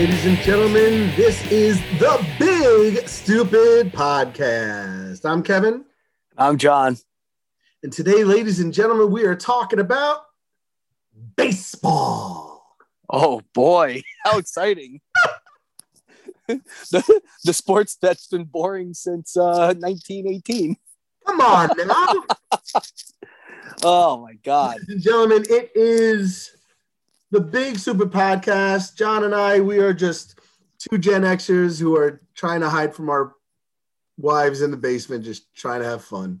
What's going on, ladies and gentlemen? This is the Big Stupid Podcast. I'm Kevin, I'm John. and today, ladies and gentlemen, we are talking about baseball. Oh boy, how exciting! the, the sports that's been boring since uh, 1918. Come on now, Oh my god! ladies and gentlemen, it is the Big Super Podcast. John and I, we are just two Gen Xers who are trying to hide from our wives in the basement, just trying to have fun.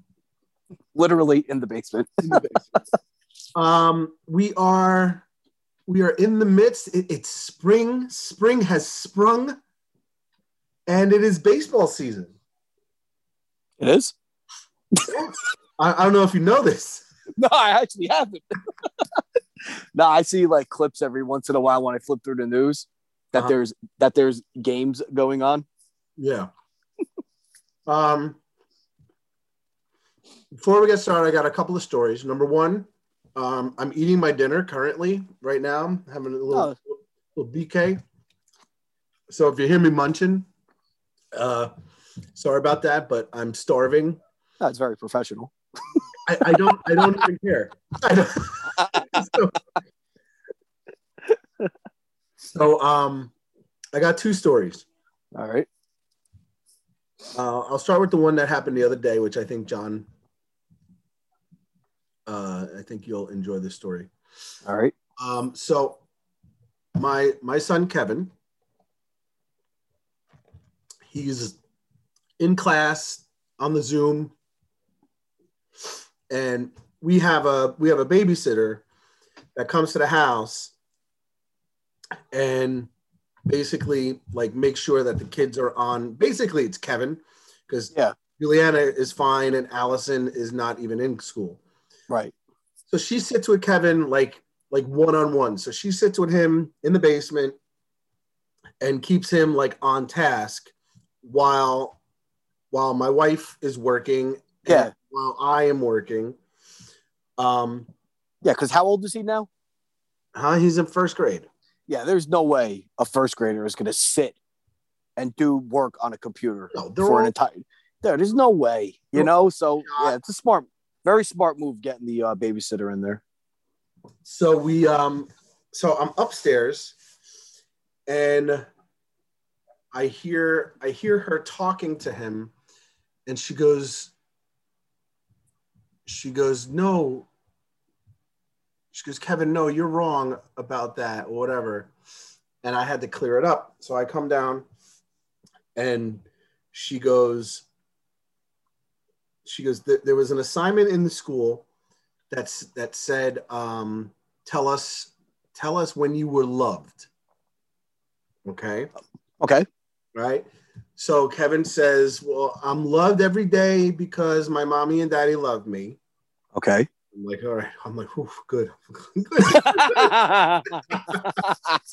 Literally in the basement. in the basement. um, we are we are in the midst. It- it's spring. Spring has sprung, and it is baseball season. It is. I, I don't know if you know this. No, I actually haven't. No, I see like clips every once in a while when I flip through the news that Uh-huh. there's that there's games going on. Yeah. um. Before we get started, I got a couple of stories. Number one, um, I'm eating my dinner currently right now. I'm having a little, little BK. So if you hear me munching, uh, sorry about that, but I'm starving. That's very professional. I, I don't I don't even care. So, so, um I got two stories. All right. Uh, I'll start with the one that happened the other day, which I think John uh I think you'll enjoy this story. All right. Um so my my son Kevin he's in class on the Zoom and we have a we have a babysitter that comes to the house and basically like make sure that the kids are on basically it's Kevin because Yeah. Juliana is fine and Allison is not even in school. Right. So she sits with Kevin like like one on one. So she sits with him in the basement and keeps him like on task while while my wife is working Yeah. while I am working. Um Yeah. Because how old is he now? huh, he's in first grade. Yeah. There's no way a first grader is going to sit and do work on a computer No, for an entire. There, there's no way. You know. So yeah, it's a smart, very smart move getting the uh, babysitter in there. So we um so I'm upstairs and I hear I hear her talking to him and she goes she goes no she goes Kevin no you're wrong about that or whatever. And I had to clear it up. So I come down and she goes she goes "There- was an assignment in the school that's that said um, tell us tell us when you were loved. Okay? Okay. right? So kevin says well i'm loved every day because my mommy and daddy love me. Okay. I'm like all right i'm like Oof, good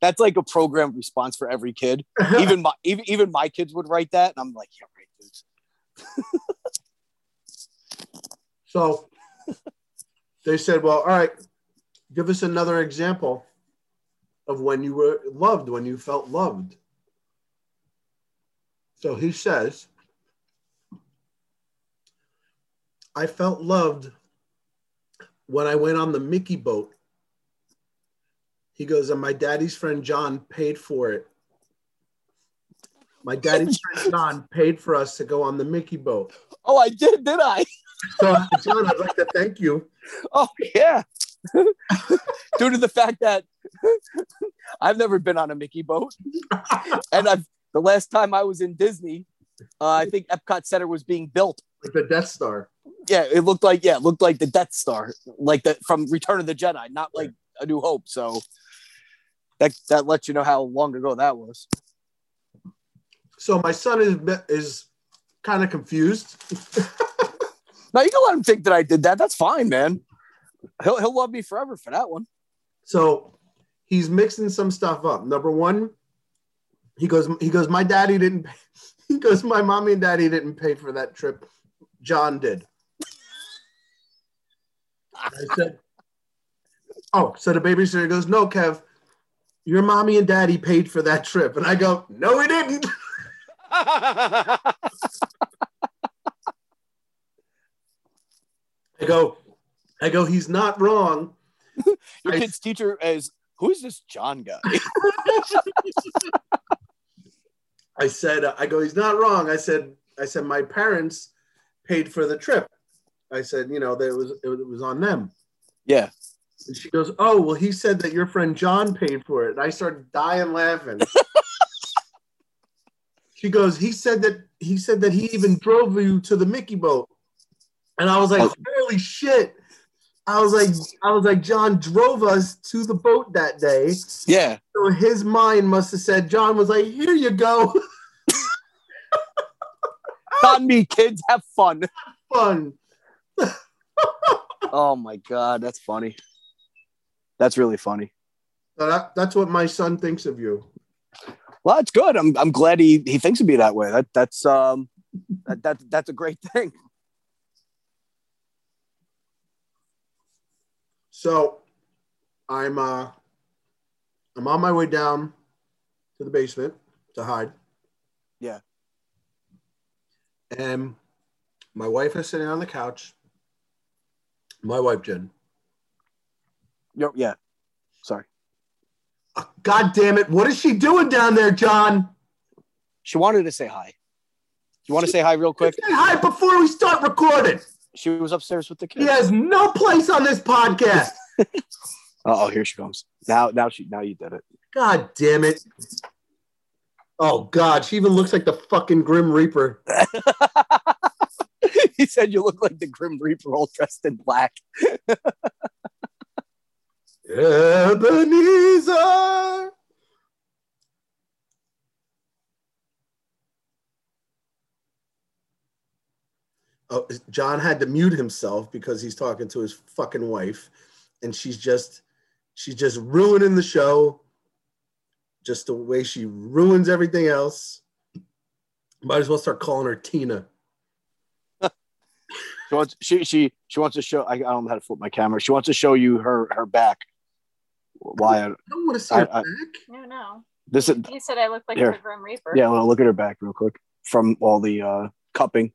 That's like a program response for every kid. Even my even even my kids would write that, and I'm like, yeah, right. dudes. so they said well all right give us another example of when you were loved when you felt loved so he says I felt loved when I went on the Mickey boat. He goes, and my daddy's friend John paid for it. My daddy's friend John paid for us to go on the Mickey boat. Oh, I did, did I? So, John, I'd like to thank you. Oh, yeah. Due to the fact that I've never been on a Mickey boat, and I've the last time I was in Disney, uh, I think Epcot Center was being built. Like the Death Star. Yeah, it looked like yeah, it looked like the Death Star, like the from Return of the Jedi, not like A New Hope. So that that lets you know how long ago that was. So my son is is kind of confused. now you can let him think that I did that. That's fine, man. He'll he'll love me forever for that one. So he's mixing some stuff up. Number one, he goes, he goes, my daddy didn't pay. He goes, my mommy and daddy didn't pay for that trip. John did. I said, oh, so the babysitter goes, no, Kev, Your mommy and daddy paid for that trip. And I go, No, we didn't. I go, I go, he's not wrong. Your I- kid's teacher is who's this John guy? I said, I go, he's not wrong. I said, I said, my parents paid for the trip. I said, you know, that it was it was, on them. yeah. And she goes, oh, well, he said that your friend John paid for it. And I started dying laughing. she goes, he said that he said that he even drove you to the Mickey boat. And I was like, Oh. holy shit. I was like, I was like, John drove us to the boat that day. Yeah. So his mind must have said, John was like, here you go. Not me, kids. Have fun. Have Fun. Oh my god, that's funny. That's really funny. So that, that's what my son thinks of you. Well, that's good. I'm I'm glad he he thinks of me that way. That that's um that, that that's a great thing. So I'm uh I'm on my way down to the basement to hide. Yeah. And my wife is sitting on the couch. My wife, Jen. Yo, yeah. Sorry. Uh, God damn it. What is she doing down there, John? She wanted to say hi. You want to say hi real quick? Say hi before we start recording. She was upstairs with the kids. He has no place on this podcast. Oh, here she comes. Now, now she, now you did it. God damn it. Oh God, she even looks like the fucking Grim Reaper. he said you look like the Grim Reaper, all dressed in black. Ebenezer. Oh, John had to mute himself because he's talking to his fucking wife, and she's just she's just ruining the show. Just the way she ruins everything else. Might as well start calling her Tina. She wants, she, she, she wants to show. I, I don't know how to flip my camera. She wants to show you her, her back. Why? I, I don't want to see I- her I- back. No, no. this is he said I look like Here. the Grim Reaper. yeah. Well, look at her back real quick from all the uh, cupping.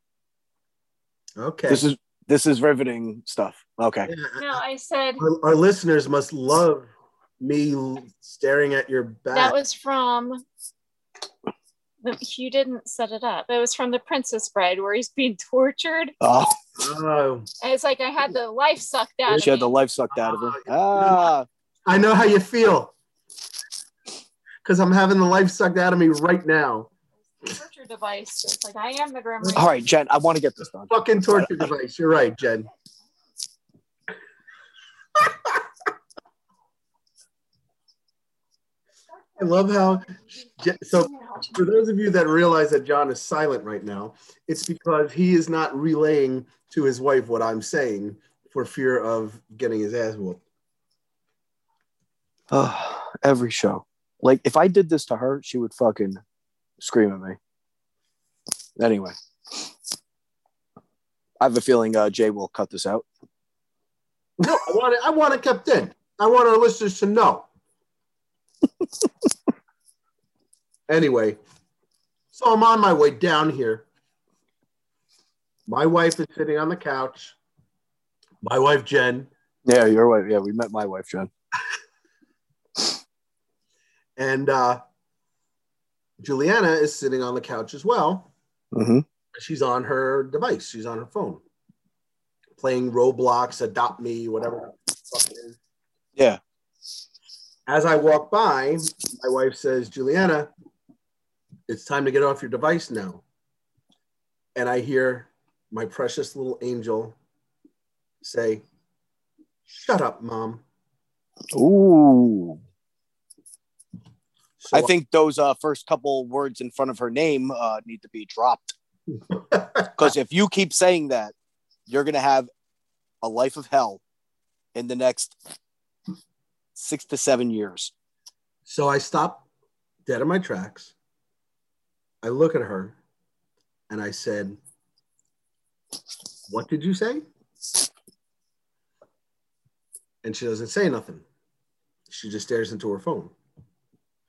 Okay. This is this is riveting stuff. Okay. Yeah, No, I said our, our listeners must love me staring at your back. that was from. The, you didn't set it up. It was from The Princess Bride, where he's being tortured. Oh, oh, And it's like I had the life sucked out. Of it. She of had the life sucked out of her. Oh, Ah, I know how you feel. Because I'm having the life sucked out of me right now. torture device. It's like I am the Grim Reaper. all right, Jen. I want to get this done. Fucking torture device. You're right, Jen. love how. So, for those of you that realize that John is silent right now, it's because he is not relaying to his wife what I'm saying for fear of getting his ass whooped. Oh, every show. Like if I did this to her, she would fucking scream at me. Anyway, I have a feeling uh, Jay will cut this out. No, I want it. I want it kept in. I want our listeners to know. Anyway, so I'm on my way down here. My wife is sitting on the couch. My wife Jen Yeah, your wife. Yeah, we met my wife, Jen. and uh, Juliana is sitting on the couch as well. Mm-hmm. She's on her device. She's on her phone, playing Roblox, Adopt Me, whatever. the fuck it is. Yeah. As I walk by, my wife says, Juliana, it's time to get off your device now. And I hear my precious little angel say, Shut up, mom. Ooh. So I think those uh, first couple words in front of her name uh, need to be dropped. Because if you keep saying that, you're going to have a life of hell in the next six to seven years. So I stop dead in my tracks. I look at her and I said, What did you say? And she doesn't say nothing. She just stares into her phone.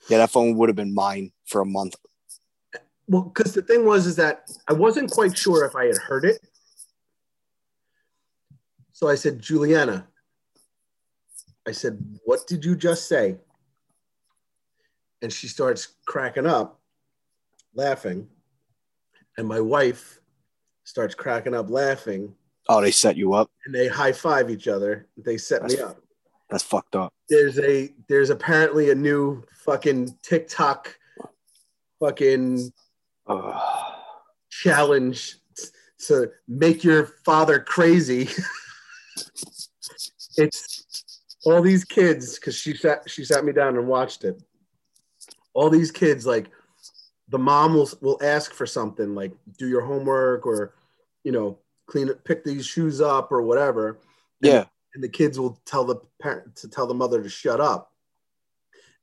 Yeah, that phone would have been mine for a month. Well, because the thing was is that I wasn't quite sure if I had heard it. So I said, Juliana, I said, what did you just say? And she starts cracking up, laughing. And my wife starts cracking up, laughing. Oh, they set you up. And they high five each other. They set me up. That's fucked up. There's a there's apparently a new fucking TikTok fucking Ugh. challenge to make your father crazy. it's all these kids because she sat she sat me down and watched it. All these kids like the mom will will ask for something like do your homework or you know clean it, pick these shoes up or whatever, yeah. and the kids will tell the parent to tell the mother to shut up,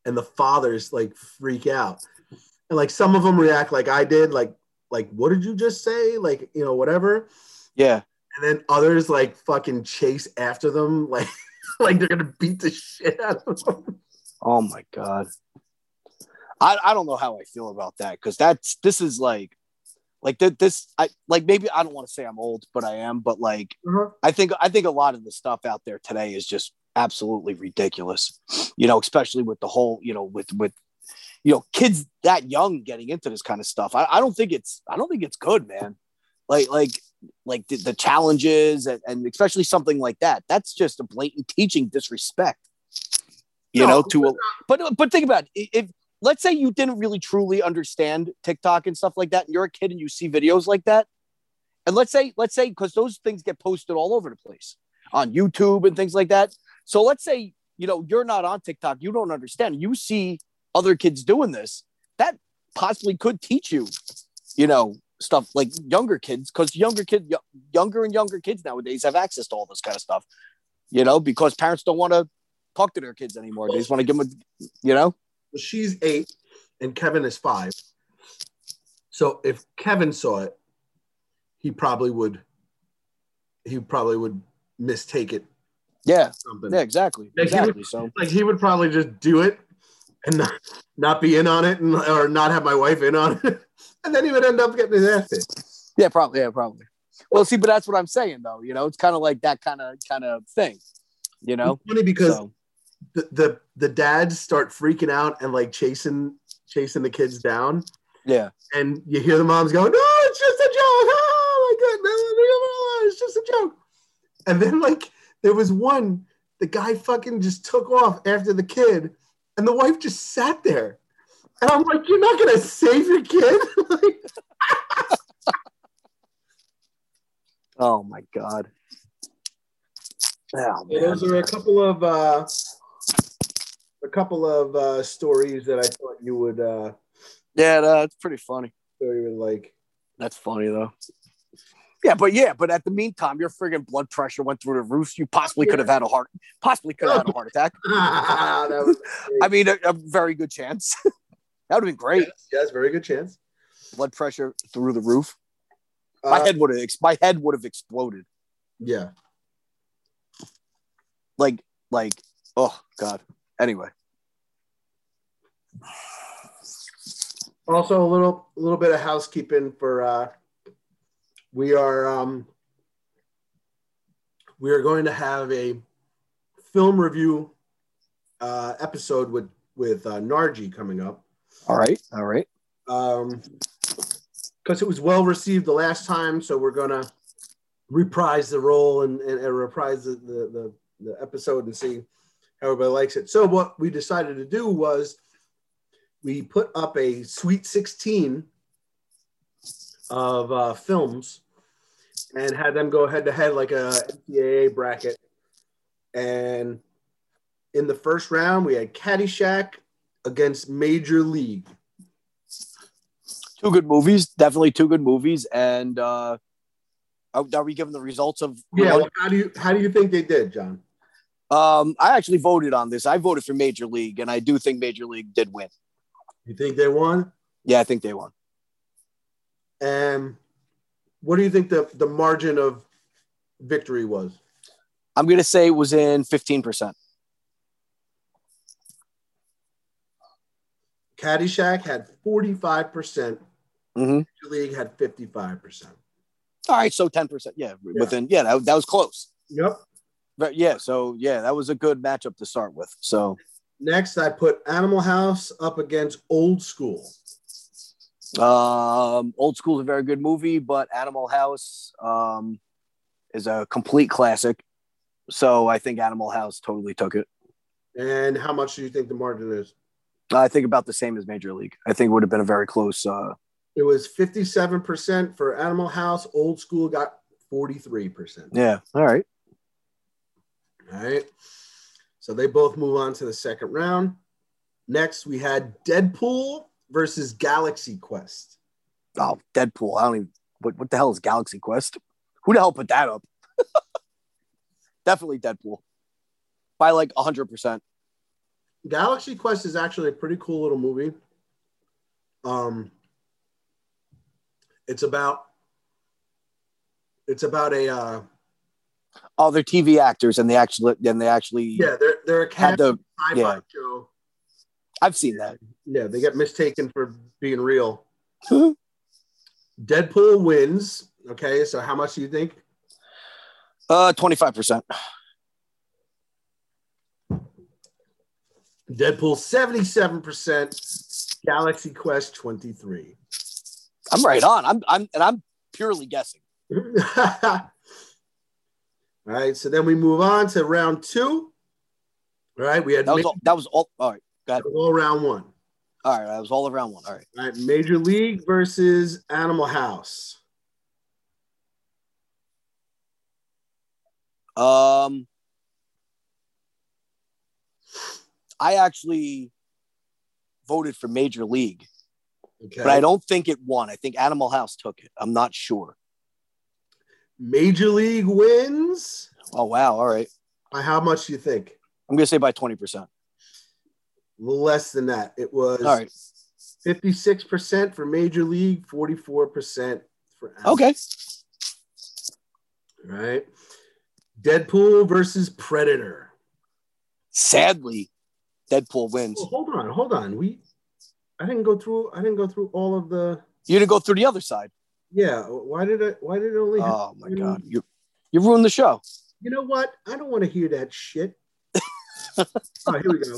and the fathers like freak out, and like some of them react like I did, like like what did you just say, like you know whatever, Yeah. and then others like fucking chase after them, like like they're gonna beat the shit out of them. Oh my god. I, I don't know how I feel about that because that's this is like like th- this I like maybe I don't want to say I'm old but I am but like Uh-huh. I think I think a lot of the stuff out there today is just absolutely ridiculous. You know, especially with the whole, you know, with with you know, kids that young getting into this kind of stuff. I, I don't think it's I don't think it's good, man. Like like like the, the challenges and, and especially something like that. That's just a blatant teaching disrespect. You No, know, to a, but but think about it. If let's say you didn't really truly understand TikTok and stuff like that, and you're a kid and you see videos like that, and let's say let's say because those things get posted all over the place on YouTube and things like that. So let's say you know you're not on TikTok, you don't understand, you see other kids doing this, that possibly could teach you, you know, stuff like younger kids because younger kids, younger and younger kids nowadays have access to all this kind of stuff, you know, because parents don't want to talk to their kids anymore. They just want to give them, a, you know. She's eight and Kevin is five. So if Kevin saw it, he probably would he probably would mistake it Yeah, something. yeah, exactly, Like, he would- exactly. So Like he would probably just do it and not, not be in on it and or not have my wife in on it. And then he would end up getting his ass hit. yeah, probably, yeah, probably. Well, see, but that's what I'm saying, though. You know, it's kind of like that kind of kind of thing. You know, It's funny because so, the, the the dads start freaking out and like chasing chasing the kids down. yeah, and you hear the moms going, "No, it's just a joke! Oh my god, no, it's just a joke!" And then like there was one, the guy fucking just took off after the kid, and the wife just sat there, and I'm like, "You're not gonna save your kid?" like, oh my god. Oh, so man. those are a couple of uh, a couple of uh, stories that I thought you would uh, Yeah, that's pretty funny. thought you would like. That's funny though. Yeah, but yeah, but at the meantime, your friggin' blood pressure went through the roof. You possibly could have had a heart, possibly could have had a heart attack. that was I mean, a, a very good chance. That would have been great. yes, very good chance. Blood pressure through the roof. My Uh, head would have, my head would have exploded. yeah. Like, like, oh god. Anyway, Also, a little a little bit of housekeeping for uh, we are um, we are going to have a film review uh, episode with with uh, Narji coming up all right, all right. um, because it was well received the last time, so we're gonna reprise the role and, and, and reprise the, the, the, the episode and see how everybody likes it. So what we decided to do was we put up a Sweet 16 of uh, films and had them go head to head like a NCAA bracket. And in the first round, we had Caddyshack against Major League. Two good movies, definitely two good movies. And uh are, we giving the results of? Yeah. well, how do you how do you think they did, John? Um, I actually voted on this. I voted for Major League, and I do think Major League did win. You think they won? Yeah, I think they won. And what do you think the the margin of victory was? I'm gonna say it was in 15 Caddyshack had 45%. hmm Major League had 55%. All right, so ten percent. Yeah, within. Yeah, that, that was close. Yep. But yeah, so yeah, that was a good matchup to start with. So Next, I put Animal House up against Old School. um, Old School is a very good movie, but Animal House um, is a complete classic. So I think Animal House totally took it. And how much do you think the margin is? I think about the same as Major League. I think it would have been a very close. Uh, It was 57% for Animal House. Old School got 43%. yeah. All right. All right. So they both move on to the second round. Next, we had Deadpool versus Galaxy Quest. Oh, Deadpool. I don't even. What, what the hell is Galaxy Quest? Who the hell put that up? Definitely Deadpool. By like hundred percent. Galaxy Quest is actually a pretty cool little movie. Um, it's about it's about a uh, Oh, they're TV actors, and they actually, and they actually yeah they're they're a cat the. sci-fi yeah. show. I've seen that. Yeah, they get mistaken for being real. Deadpool wins. Okay, so how much do you think? Uh, twenty five percent. Deadpool seventy-seven percent. Galaxy Quest twenty-three. I'm right on. I'm, I'm, and I'm purely guessing. All right, so then we move on to round two. All right, we had That was all. That was all. All right. got ahead. all round one. All right. That was all around one. All right. All right, Major League versus Animal House. Um, I actually voted for Major League, Okay, but I don't think it won. I think Animal House took it. I'm not sure. Major League wins. Oh wow! All right. By how much do you think? I'm gonna say by twenty percent. Less than that. It was All right. 56% for Major League, 44% for Animal. Okay. All right. Deadpool versus Predator. Sadly, Deadpool wins. Hold on, hold on. We I didn't go through I didn't go through all of the You didn't go through the other side. yeah. Why did it why did it only Oh my god! You you ruined the show. You know what? I don't want to hear that shit. oh, here we go.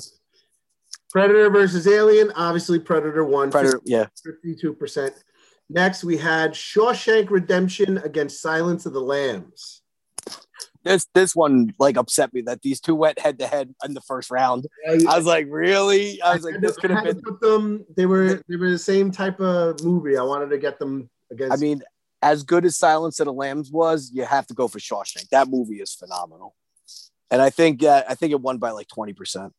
Predator versus Alien. Obviously, Predator won Predator. Yeah. 52%. Next, we had Shawshank Redemption against Silence of the Lambs. This this one like upset me that these two went head to head in the first round. I was like, really? I was like, this could have been. put them. They were they were the same type of movie. I wanted to get them against. I mean, as good as Silence of the Lambs was, you have to go for Shawshank. That movie is phenomenal, and I think uh, I think it won by like twenty percent.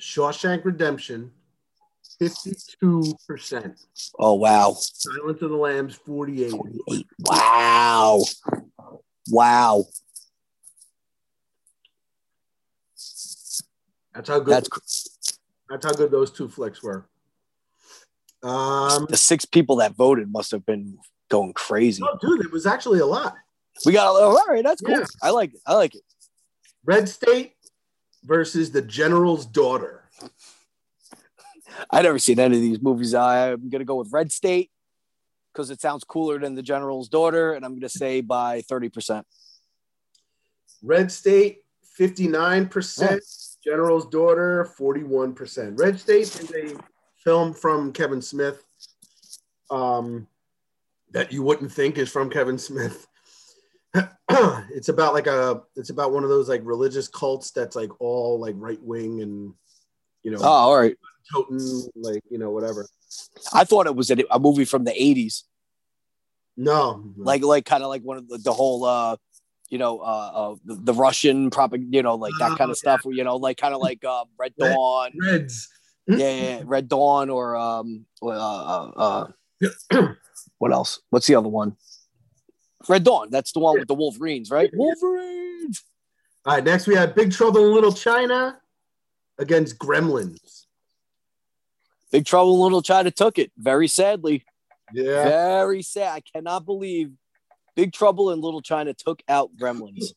Shawshank Redemption, fifty-two percent. Oh wow, Silence of the Lambs, forty-eight. 48. Wow, wow. That's how good. That's That's, how good those two flicks were. Um, the six people that voted must have been going crazy. oh, dude, it was actually a lot. We got oh, all right. That's cool. Yeah. I like it. I like it. Red State versus the General's Daughter. I never seen any of these movies. I'm gonna go with Red State because it sounds cooler than the General's Daughter, and I'm gonna say by thirty percent. Red State, fifty-nine percent. General's Daughter, forty-one percent. Red State is a film from Kevin Smith. Um, that you wouldn't think is from Kevin Smith. it's about like a it's about one of those like religious cults that's like all like right wing and you know Oh, all right. Totem like you know whatever. I thought it was a, a movie from the '80s, No, like like kind of like one of the, the whole, uh, you know, uh, uh the, the Russian propaganda, you know, like that kind Oh, of stuff. You know, like kind of like uh, Red Dawn, Reds. yeah, yeah, yeah, Red Dawn, or um, uh, uh, uh, what else? What's the other one? Red Dawn. That's the one with the Wolverines, right? Wolverines. All right, next we have Big Trouble in Little China against Gremlins. Big Trouble in Little China took it very sadly. Yeah. Very sad. I cannot believe Big Trouble in Little China took out Gremlins.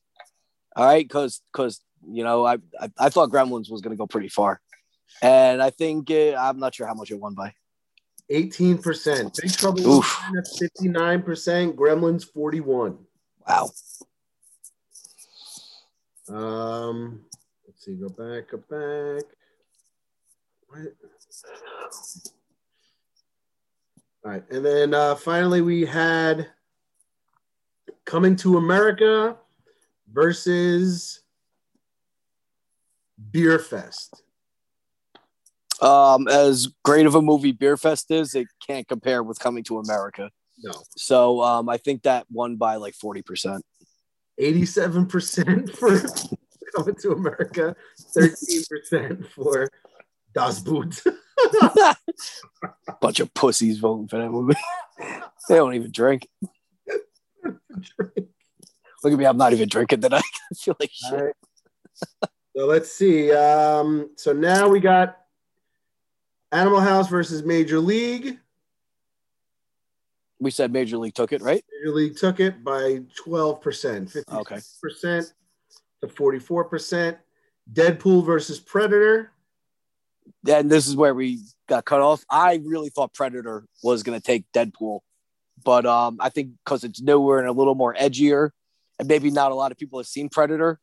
All right, because because You know, I I, I thought Gremlins was going to go pretty far, and I think it, I'm not sure how much it won by. 18%. Big Trouble Oof. China, 59%. Gremlins, 41. Wow. Um, let's see, go back, go back. What? All right, and then uh, finally we had Coming to America versus Beer Fest. Um, as great of a movie Beer Fest is, it can't compare with Coming to America. No, So um, I think that won by like forty percent. 87% for Coming to America, 13% for Das Boot. Bunch of pussies voting for that movie. they don't even drink. Look at me, I'm not even drinking tonight. I feel like shit. Right. so let's see. Um, so now we got Animal House versus Major League. We said Major League took it, right? Major League took it by 12%, 50% Okay. to 44%. Deadpool versus Predator. And this is where we got cut off. I really thought Predator was going to take Deadpool, but um, I think because it's newer and a little more edgier, and maybe not a lot of people have seen Predator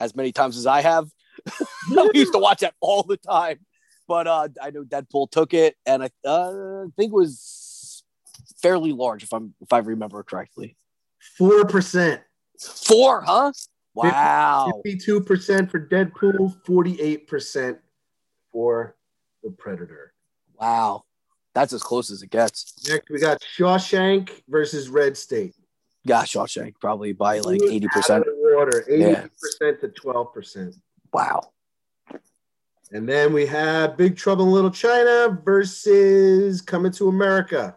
as many times as I have. we used to watch that all the time, but uh, I know Deadpool took it, and I uh, think it was fairly large if I'm if I remember correctly. 4%. Four, huh? Wow. 52% for Deadpool, 48% for the Predator. Wow. That's as close as it gets. Next, we got Shawshank versus Red State. Yeah, Shawshank probably by like 80%. of the water, 80% Yeah. to 12%. Wow. And then we have Big Trouble in Little China versus Coming to America.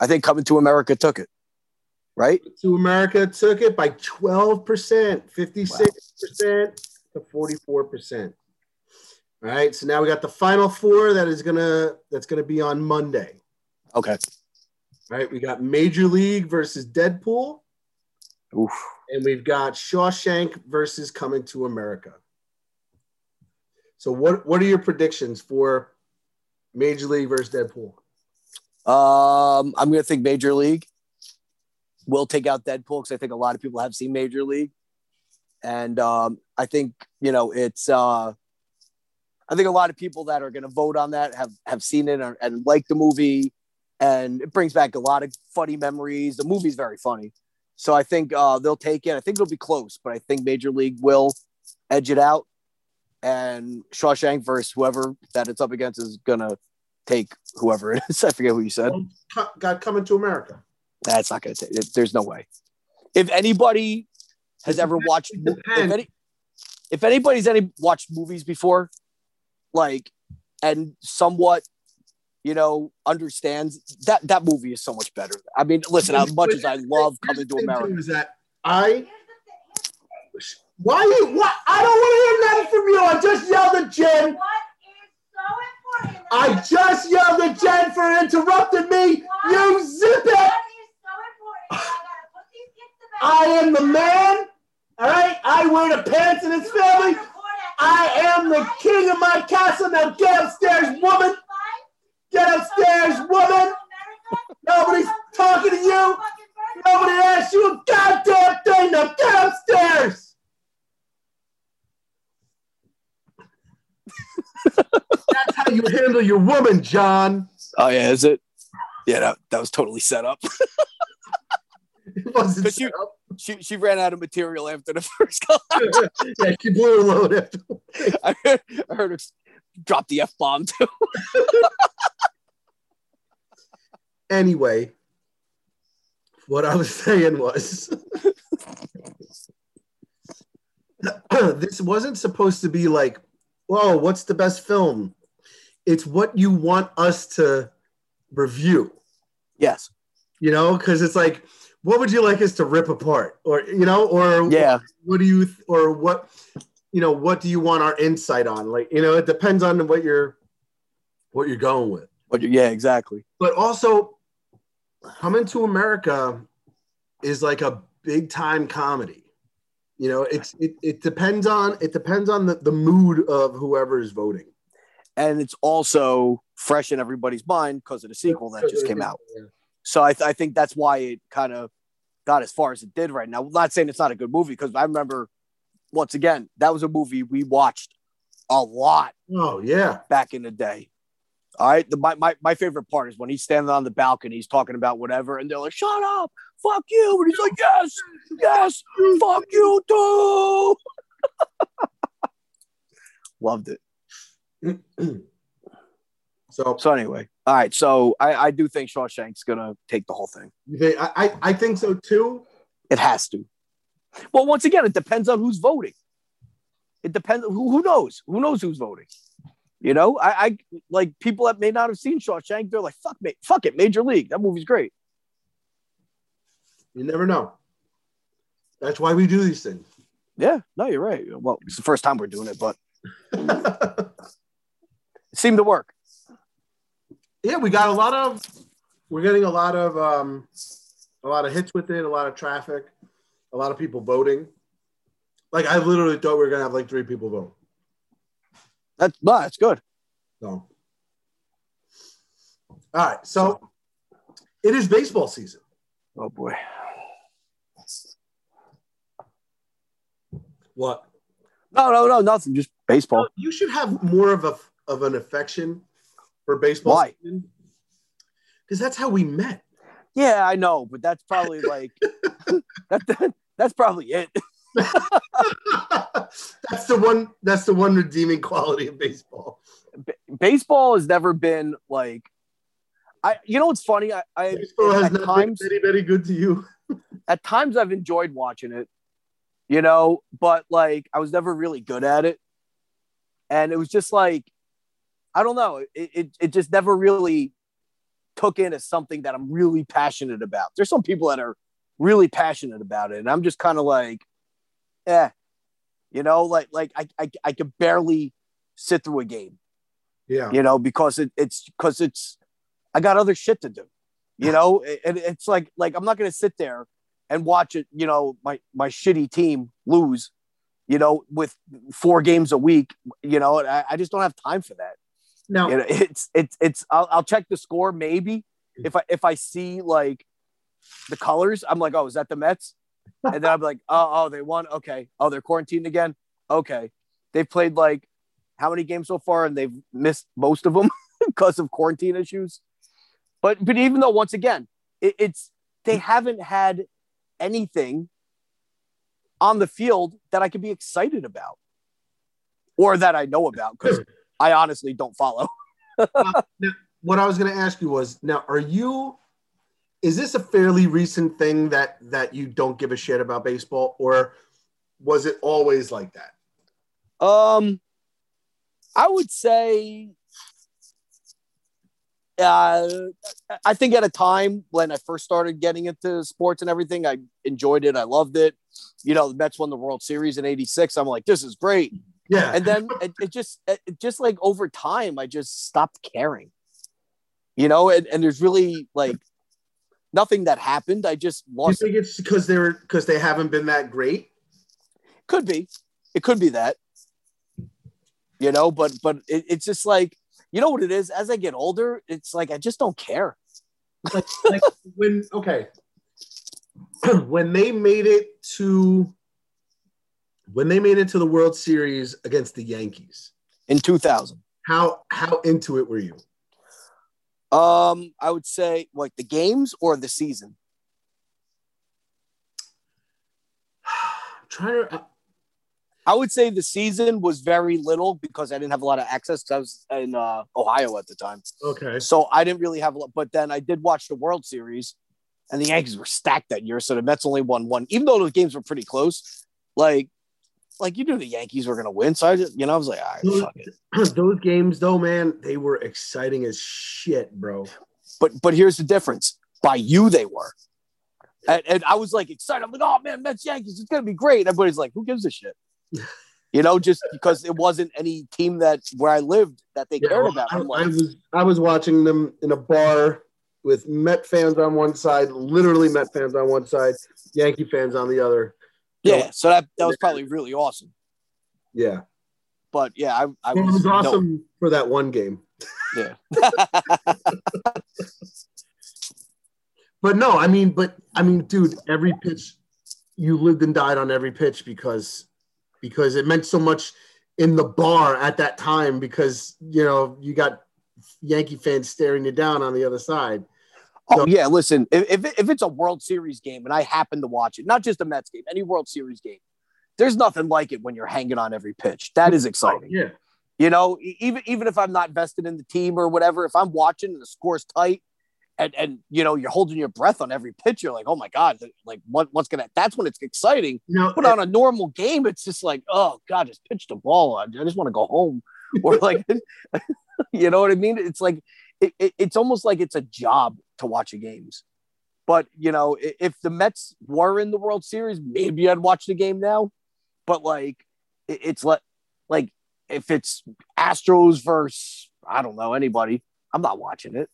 I think Coming to America took it, right? To America took it by 12%, 56% to 44%. All right, so now we got the final four that is gonna that's gonna be on Monday. Okay. All right, we got Major League versus Deadpool, Oof. and we've got Shawshank versus Coming to America. So what what are your predictions for Major League versus Deadpool? Um, I'm gonna think Major League will take out Deadpool because I think a lot of people have seen Major League, and um, I think you know it's. Uh, I think a lot of people that are gonna vote on that have have seen it and, and like the movie, and it brings back a lot of funny memories. The movie's very funny, so I think uh, they'll take it. I think it'll be close, but I think Major League will edge it out, and Shawshank versus whoever that it's up against is gonna take whoever it is. I forget who you said. Got Coming to America. That's not going to take it. There's no way. If anybody has ever watched, if, any, if anybody's any watched movies before, like, and somewhat, you know, understands that that movie is so much better. I mean, listen, as much as I love Coming to Here's the America, Is that I? Why you? What? I don't want to hear nothing from you. I just yelled at Jen. What is so important? I just yelled at Jen for interrupting me. You zip it it. is so important? I gotta put these kids to bed. I am the man. All right. I wear the pants in this family. I am the king of my castle. Now get upstairs, woman. Get upstairs, woman. Nobody's talking to you. Nobody asked you a goddamn thing. Now get upstairs. That's how you handle your woman, John. oh yeah, is it? Yeah, that, that was totally set up. It wasn't But you- set up. She she ran out of material after the first call. yeah, she blew a load after. I heard, I heard her drop the f bomb too. Anyway, what I was saying was this wasn't supposed to be like, whoa, what's the best film? It's what you want us to review, Yes. you know, because it's like, what would you like us to rip apart? Or, you know, or Yeah. what do you, th- or what, you know, what do you want our insight on? Like, you know, it depends on what you're, what you're going with. But yeah, exactly. but also coming to america is like a big time comedy You know, it's it, it depends on it depends on the, the mood of whoever is voting. and it's also fresh in everybody's mind because of the sequel that just came out. So I, th- I think that's why it kind of got as far as it did right now. I'm not saying it's not a good movie because I remember, once again, that was a movie we watched a lot Oh yeah. back in the day. All right. The, my, my, my favorite part is when he's standing on the balcony, he's talking about whatever, and they're like, shut up, fuck you. And he's like, yes, yes, fuck you too. Loved it. So So, anyway, all right. So, I, I do think Shawshank's going to take the whole thing. you think- I, I I think so too. It has to. Well, once again, it depends on who's voting. It depends. Who, who knows? Who knows who's voting? You know, I, I like people that may not have seen Shawshank. They're like, "Fuck me, fuck it, Major League. That movie's great." You never know. That's why we do these things. Yeah, no, you're right. Well, it's the first time we're doing it, but it seemed to work. Yeah, we got a lot of we're getting a lot of um a lot of hits with it, a lot of traffic, a lot of people voting. Like I literally thought we were gonna have like three people vote. That's no, that's good. So all right, so it is baseball season. Oh boy. What? No, no, no, nothing. Just baseball. You should have more of a of an affection for baseball Why? Because that's how we met. Yeah, I know, but that's probably like that, that. That's probably it. that's the one. That's the one redeeming quality of baseball. baseball has never been like I you know what's funny? I, I Baseball has at not times been very, very good to you. at times I've enjoyed watching it, you know, but like I was never really good at it. And it was just like I don't know, it it, it just never really took in as something that I'm really passionate about. There's some people that are really passionate about it, and I'm just kind of like, eh, you know, like like I I, I could barely sit through a game Yeah. you know, because it, it's because it's I got other shit to do, you know, and it's like like I'm not gonna sit there and watch it, you know, my my shitty team lose, you know, with four games a week, you know, I, I just don't have time for that. Now, You know, it's it's it's I'll, I'll check the score maybe if I if I see like the colors, I'm like, oh, is that the Mets? And then I'm like, oh, oh, they won. Okay. Oh, they're quarantined again. Okay. They've played like how many games so far, and they've missed most of them because of quarantine issues. But but even though once again, it, it's they haven't had anything on the field that I could be excited about or that I know about because I honestly don't follow. what I was going to ask you was now, are you? Is this a fairly recent thing that that you don't give a shit about baseball, or was it always like that? Um, I would say, uh, I think at a time when I first started getting into sports and everything, I enjoyed it. I loved it. You know, the Mets won the World Series in '86. I'm like, this is great. Yeah. And then it, it just, it just like over time, I just stopped caring. You know, and, and there's really like nothing that happened. I just lost. you think it's because they're because they haven't been that great? Could be. It could be that. You know, but but it, it's just like you know what it is. As I get older, it's like I just don't care. like, like when okay when they made it to when they made it to the World Series against the Yankees, In 2000, how how into it were you? um, I would say like the games or the season. I'm trying to I would say the season was very little because I didn't have a lot of access. I was in uh, Ohio at the time, okay. so I didn't really have a lot. But then I did watch the World Series, and the Yankees were stacked that year, so the Mets only won one, even though those games were pretty close. Like, like you knew the Yankees were gonna win, so I just, you know, I was like, all right, fuck it. Those games though, man, they were exciting as shit, bro. But but here's the difference: by you, they were. And, and I was like excited. I'm like, oh man, Mets Yankees, it's gonna be great. Everybody's like, who gives a shit? You know, just because it wasn't any team that where I lived that they Yeah, cared about. I, I'm I was I was watching them in a bar with Met fans on one side, literally Met fans on one side, Yankee fans on the other. Yeah, so that that was probably really awesome. Yeah, But yeah, I, I it was, was no- awesome for that one game. yeah. But no, I mean, but I mean, dude, every pitch you lived and died on every pitch because because it meant so much in the bar at that time because you know you got Yankee fans staring you down on the other side. Oh So- yeah, listen, if, if if it's a World Series game and I happen to watch it, not just a Mets game, any World Series game, there's nothing like it when you're hanging on every pitch. That is exciting. Yeah, You know, even even if I'm not vested in the team or whatever, if I'm watching and the score's tight and and you know you're holding your breath on every pitch, you're like, oh my god, like what what's gonna? That's when it's exciting. know, But on a normal game, it's just like, oh god, just pitch the ball. I just want to go home, or like, you know what I mean? It's like it, it, it's almost like it's a job to watch the games. But you know, if the Mets were in the World Series, maybe I'd watch the game now. But like, it's like like if it's Astros versus I don't know anybody, I'm not watching it.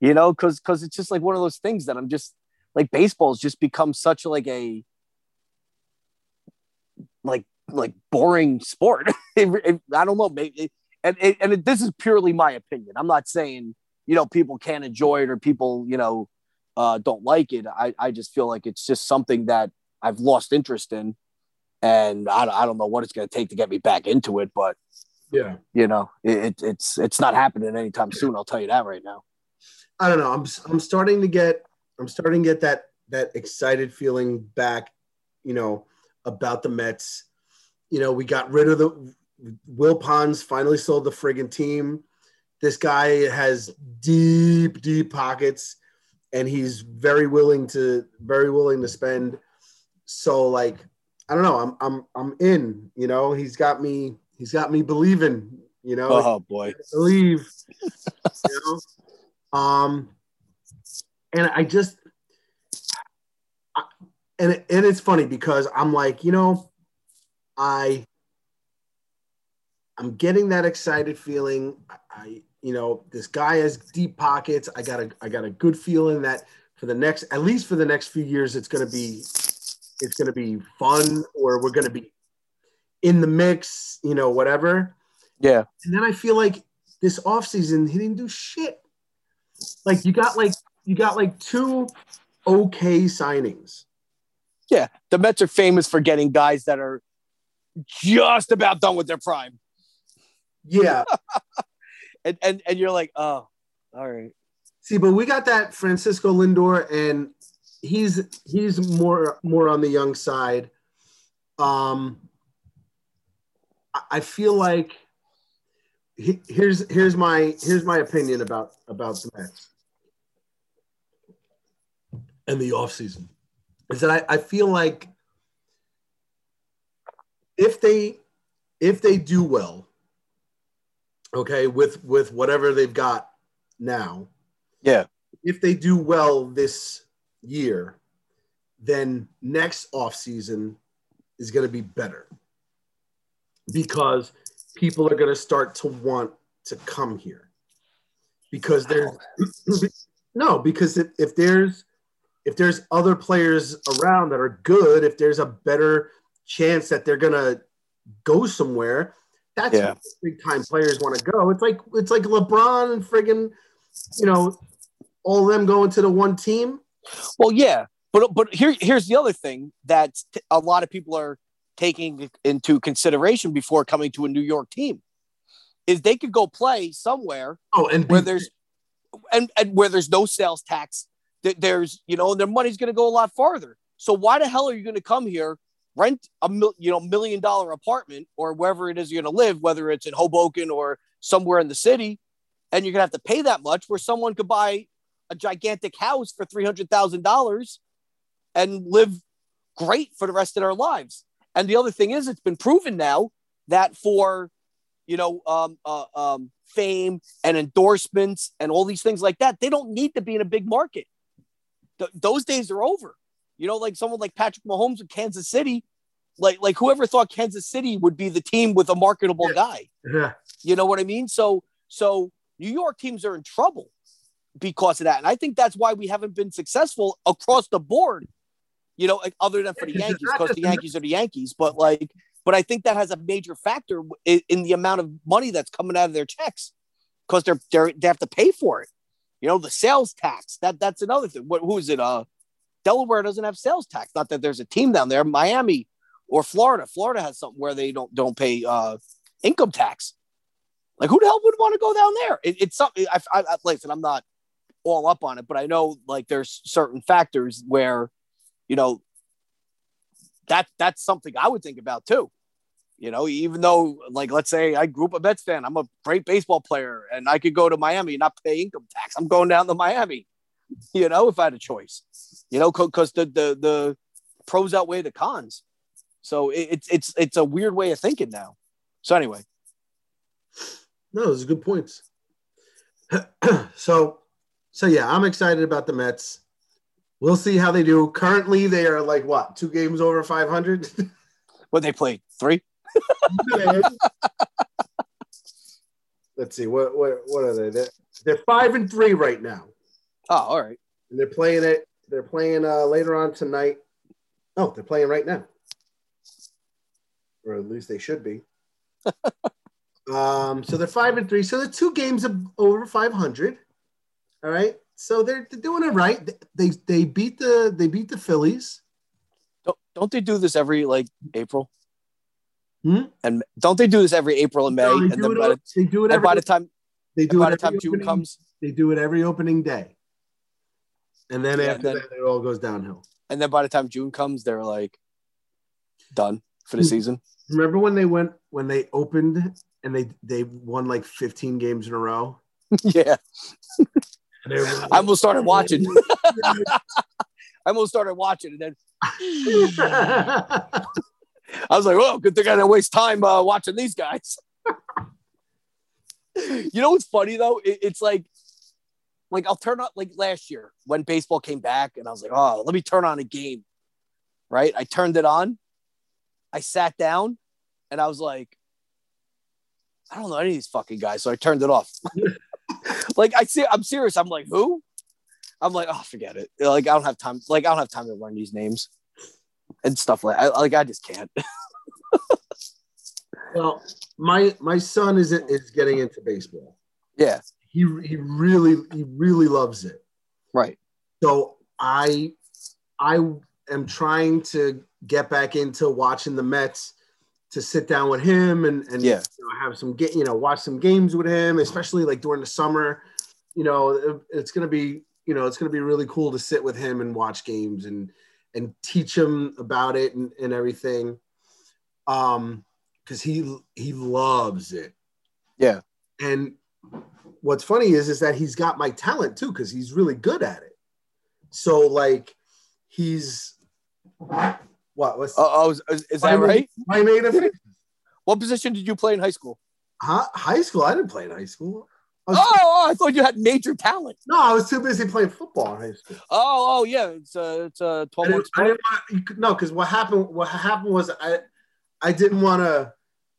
You know, because because it's just like one of those things that I'm just like baseball's just become such like a like like boring sport. I don't know, maybe, and and, and it, this is purely my opinion. I'm not saying you know people can't enjoy it or people you know uh, don't like it. I I just feel like it's just something that I've lost interest in, and I, I don't know what it's going to take to get me back into it, but yeah. you know it, it, it's it's not happening anytime soon. I'll tell you that right now. I don't know. I'm I'm starting to get I'm starting to get that that excited feeling back, you know, about the Mets. You know, we got rid of the Wilpons finally sold the friggin' team. This guy has deep, deep pockets, and he's very willing to very willing to spend. So like, I don't know. I'm I'm I'm in. You know, he's got me. He's got me believing. You know, Oh boy, believe. you know? Um, and I just, I, and and it's funny because I'm like, you know, I, I'm getting that excited feeling. I, you know, this guy has deep pockets. I got a, I got a good feeling that for the next, at least for the next few years, it's gonna be, it's gonna be fun, or we're gonna be in the mix, you know, whatever. yeah, And then I feel like this offseason, he didn't do shit. Like you got like you got like two okay signings. yeah. The Mets are famous for getting guys that are just about done with their prime. Yeah. and and and you're like, oh, all right. See, but we got that Francisco Lindor, and he's he's more more on the young side. Um, I- feel like he- here's here's my here's my opinion about about the Mets and the offseason is that I, I feel like if they if they do well, okay, with with whatever they've got now, Yeah, if they do well this year, then next offseason is going to be better. Because people are going to start to want to come here. Because there's no because if, if there's if there's other players around that are good if there's a better chance that they're going to go somewhere that's Yeah. where big time players want to go it's like it's like lebron and friggin you know all them going to the one team Well, yeah, but but here here's the other thing that a lot of people are taking into consideration before coming to a New York team is they could go play somewhere oh and where there's and, and where there's no sales tax. That there's you know their money's going to go a lot farther. So why the hell are you going to come here, rent a mil, you know million dollar apartment or wherever it is you're going to live, whether it's in Hoboken or somewhere in the city, and you're going to have to pay that much where someone could buy a gigantic house for three hundred thousand dollars and live great for the rest of their lives. And the other thing is, it's been proven now that for you know um, uh, um, fame and endorsements and all these things like that, they don't need to be in a big market. Th- those days are over. You know, like someone like Patrick Mahomes in Kansas City, like like whoever thought Kansas City would be the team with a marketable Yeah. guy. yeah You know what I mean? So so New York teams are in trouble because of that. And I think that's why we haven't been successful across the board You know, like other than for the Yankees, because the the Yankees are the Yankees. But like, but I think that has a major factor in, in the amount of money that's coming out of their checks because they're, they're they have to pay for it. You know, the sales tax. That that's another thing. What who is it? Uh, Delaware doesn't have sales tax. Not that there's a team down there. Miami or Florida. Florida has something where they don't don't pay uh income tax. Like who the hell would want to go down there? It, it's something. I, I, I listen. I'm not all up on it, but I know like there's certain factors where, you know, that that's something I would think about too. You know, even though like let's say I grew up a Mets fan, I'm a great baseball player, and I could go to Miami and not pay income tax. I'm going down to Miami. You know, if I had a choice. You know, because the the the pros outweigh the cons. So it, it's it's it's a weird way of thinking now. So anyway, No, those are good points. so, so yeah, I'm excited about the Mets. We'll see how they do. Currently, they are like what two games over 500. what they played three. Let's see what what what are they? They're, they're five and three right now, Oh, all right. and they're playing it. They're playing uh, later on tonight. Oh, they're playing right now, or at least they should be. um, so they're five and three. So they're two games of over 500. All right. So they're, they're doing it right. They they beat the they beat the Phillies. Don't don't they do this every like April? Hmm? And don't they do this every April and May? No, they, and do then it, by the, they do it every, by the time they do it by the time June opening- comes, They do it every opening day, and then Yeah, after then- that, it all goes downhill. and then by the time June comes, they're like done for the Hmm. season. Remember when they went when they opened and they they won like 15 games in a row? yeah, were- I almost started watching. I almost started watching, and then I was like, "Oh, good thing I didn't waste time uh, watching these guys." you know what's funny though? It, it's like, like I'll turn on like last year when baseball came back, and I was like, "Oh, let me turn on a game." Right? I turned it on. I sat down, and I was like, "I don't know any of these fucking guys," so I turned it off. like I see, I'm serious. I'm like, who? I'm like, oh, forget it. Like I don't have time. Like I don't have time to learn these names and stuff like. I, like I just can't. well, my my son is is getting into baseball. yeah. He he really he really loves it. Right. So I I am trying to get back into watching the Mets to sit down with him and and Yeah. you know, have some get you know watch some games with him, especially like during the summer. You know, it's gonna be you know it's gonna be really cool to sit with him and watch games and and teach him about it and, and everything. Um, because he he loves it. Yeah. And what's funny is is that he's got my talent too because he's really good at it. So like he's what was Oh, uh, oh, is, is- that right? I made a What position did you play in high school? huh? high school. I didn't play in high school. I Oh, oh, I thought you had major talent. No, I was too busy playing football in high school. Oh, oh, yeah. It's a it's uh, a twelve didn't, I didn't want you no, because what happened what happened was I I didn't want to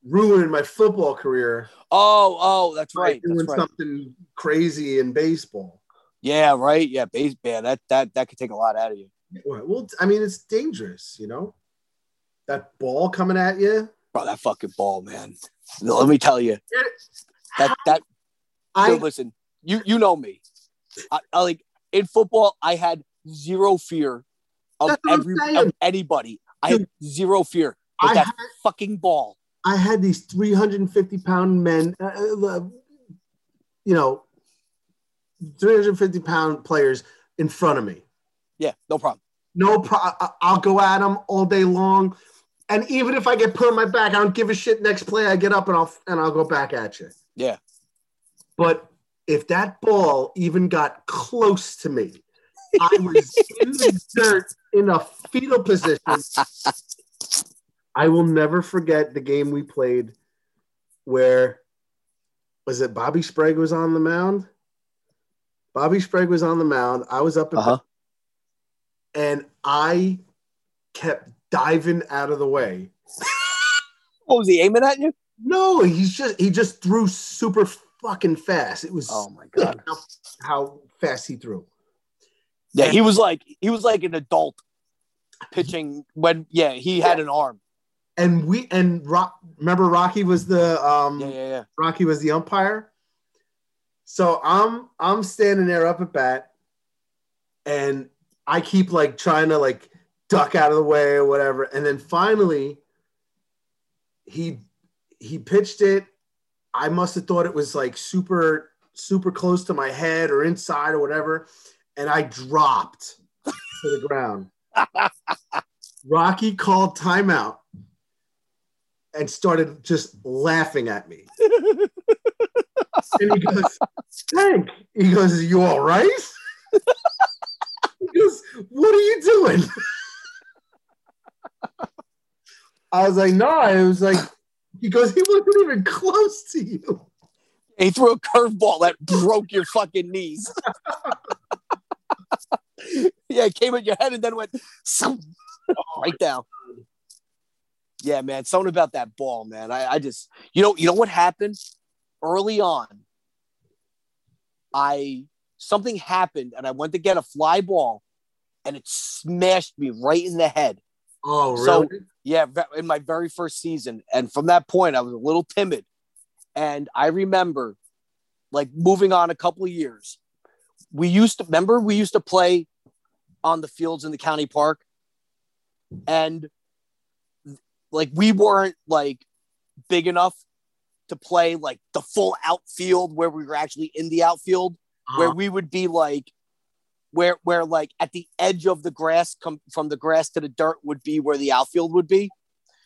ruin my football career Oh, oh, that's right. doing That's right. something crazy in baseball. Yeah, right. Yeah, baseball. That that that could take a lot out of you. Well, I mean, it's dangerous, you know. That ball coming at you. Bro, that fucking ball, man. Let me tell you, that that I Dude, listen, you you know me. I, I like in football, I had zero fear of That's what I'm every of anybody. I had zero fear with I that had- fucking ball. I had these 350 pound men, uh, uh, you know, 350 pound players in front of me. Yeah, no problem. No pro- I- I'll go at them all day long. And even if I get put on my back, I don't give a shit. Next play, I get up and I'll and I'll go back at you. Yeah. But if that ball even got close to me, I was in the dirt in a fetal position. I will never forget the game we played where was it Bobby Sprague was on the mound? Bobby Sprague was on the mound. I was up at Uh-huh. and I kept diving out of the way. What was he aiming at you? No, he's just he just threw super fucking fast. It was Oh my god. how, how fast he threw. Yeah, he was like he was like an adult. pitching when yeah he had an arm. And we and Rock, remember Rocky was the um Yeah, yeah, yeah. Rocky was the umpire. So I'm I'm standing there up at bat, and I keep like trying to like duck out of the way or whatever, and then finally he he pitched it. I must have thought it was like super super close to my head or inside or whatever, and I dropped to the ground. Rocky called timeout and started just laughing at me. and he goes, Stank. he goes, Are you all right? he goes, What are you doing? I was like, No, it was like, he goes, He wasn't even close to you. He threw a curveball that broke your fucking knees. yeah, it came at your head and then went right down. Yeah, man. Something about that ball, man. I, I just you know, you know what happened early on. I something happened and I went to get a fly ball and it smashed me right in the head. Oh, really? So- Yeah, in my very first season. And from that point, I was a little timid. And I remember, like, moving on a couple of years, we used to remember we used to play on the fields in the county park. And like, we weren't like big enough to play like the full outfield where we were actually in the outfield where Uh-huh. we would be like where where like at the edge of the grass come from the grass to the dirt would be where the outfield would be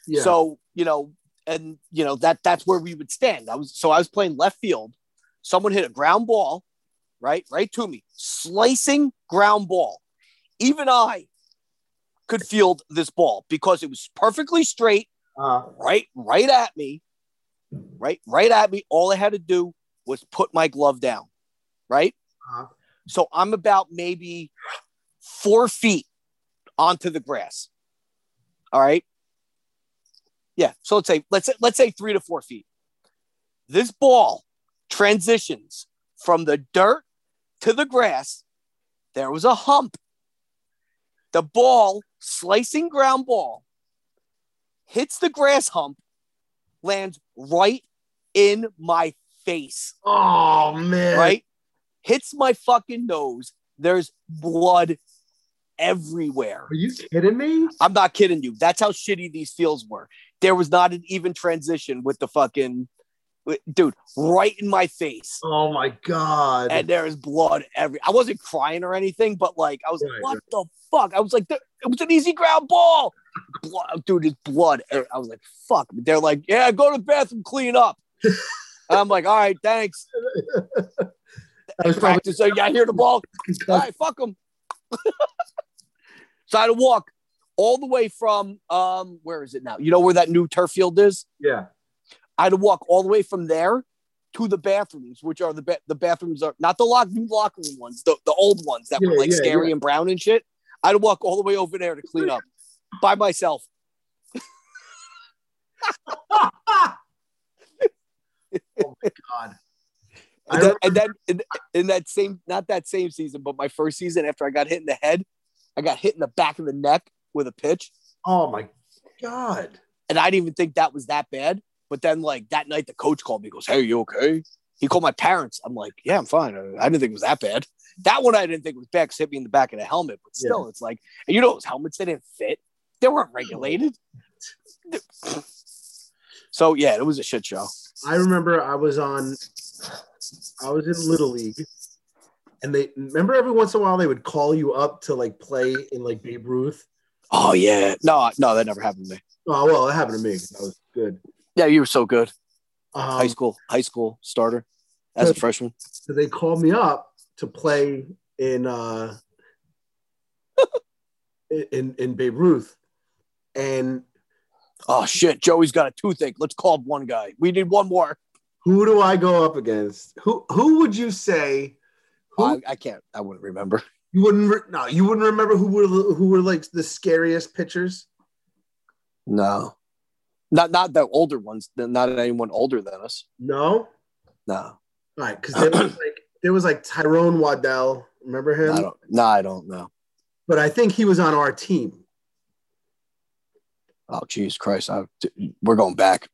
yeah. so you know and you know that that's where we would stand i was so i was playing left field someone hit a ground ball right right to me slicing ground ball even i could field this ball because it was perfectly straight uh, right right at me right right at me. All i had to do was put my glove down right? Uh-huh. so i'm about maybe four feet onto the grass all right? Yeah so let's say let's say, let's say three to four feet. This ball transitions from the dirt to the grass. There was a hump the ball slicing ground ball hits the grass hump, lands right in my face, oh man. right? Hits my fucking nose. There's blood everywhere. Are you kidding me? I'm not kidding you. That's how shitty these fields were. There was not an even transition with the fucking dude right in my face. Oh my god. And there is blood every. I wasn't crying or anything, but like I was Right, like, "What the fuck?" I was like, "It was an easy ground ball." Blood, dude, it's blood. I was like, "Fuck." They're like, "Yeah, go to the bathroom, clean up." and I'm like, "All right, thanks." I was probably So yeah, I hear the ball. All right, fuck them. so I had to walk all the way from um, where is it now? You know where that new turf field is? yeah. I had to walk all the way from there to the bathrooms, which are the ba- the bathrooms are not the lock new locker room ones, the, the old ones that were like yeah, scary yeah. and brown and shit. I had to walk all the way over there to clean up by myself. oh my god. And then, and then in, in that same, not that same season, but my first season after I got hit in the head, I got hit in the back of the neck with a pitch. oh my god. And I didn't even think that was that bad. But then, like that night, the coach called me. He goes, "Hey, you okay?" He called my parents. I'm like, "Yeah, I'm fine. I didn't think it was that bad." That one I didn't think was bad. hit me in the back of the helmet. But still, it's like, and you know, those helmets they didn't fit. They weren't regulated. So yeah, it was a shit show. I remember I was on I was in Little League and they remember every once in a while they would call you up to like play in like Babe Ruth. Oh yeah, no, no, that never happened to me. Oh well, it happened to me. That was good. Yeah, you were so good. Um, high school, high school starter as a freshman. so they called me up to play in uh in in Babe Ruth. And Oh shit, Joey's got a toothache. Let's call one guy. We need one more. who do I go up against? Who who would you say who I, I can't. I wouldn't remember. you wouldn't re- no, you wouldn't remember who were who were like the scariest pitchers? No, not not the older ones. Not anyone older than us. No? No, All right, because there was like there was like Tyrone Waddell. Remember him? I don't. No, I don't know. but I think he was on our team. Oh, Jesus Christ. I, we're going back.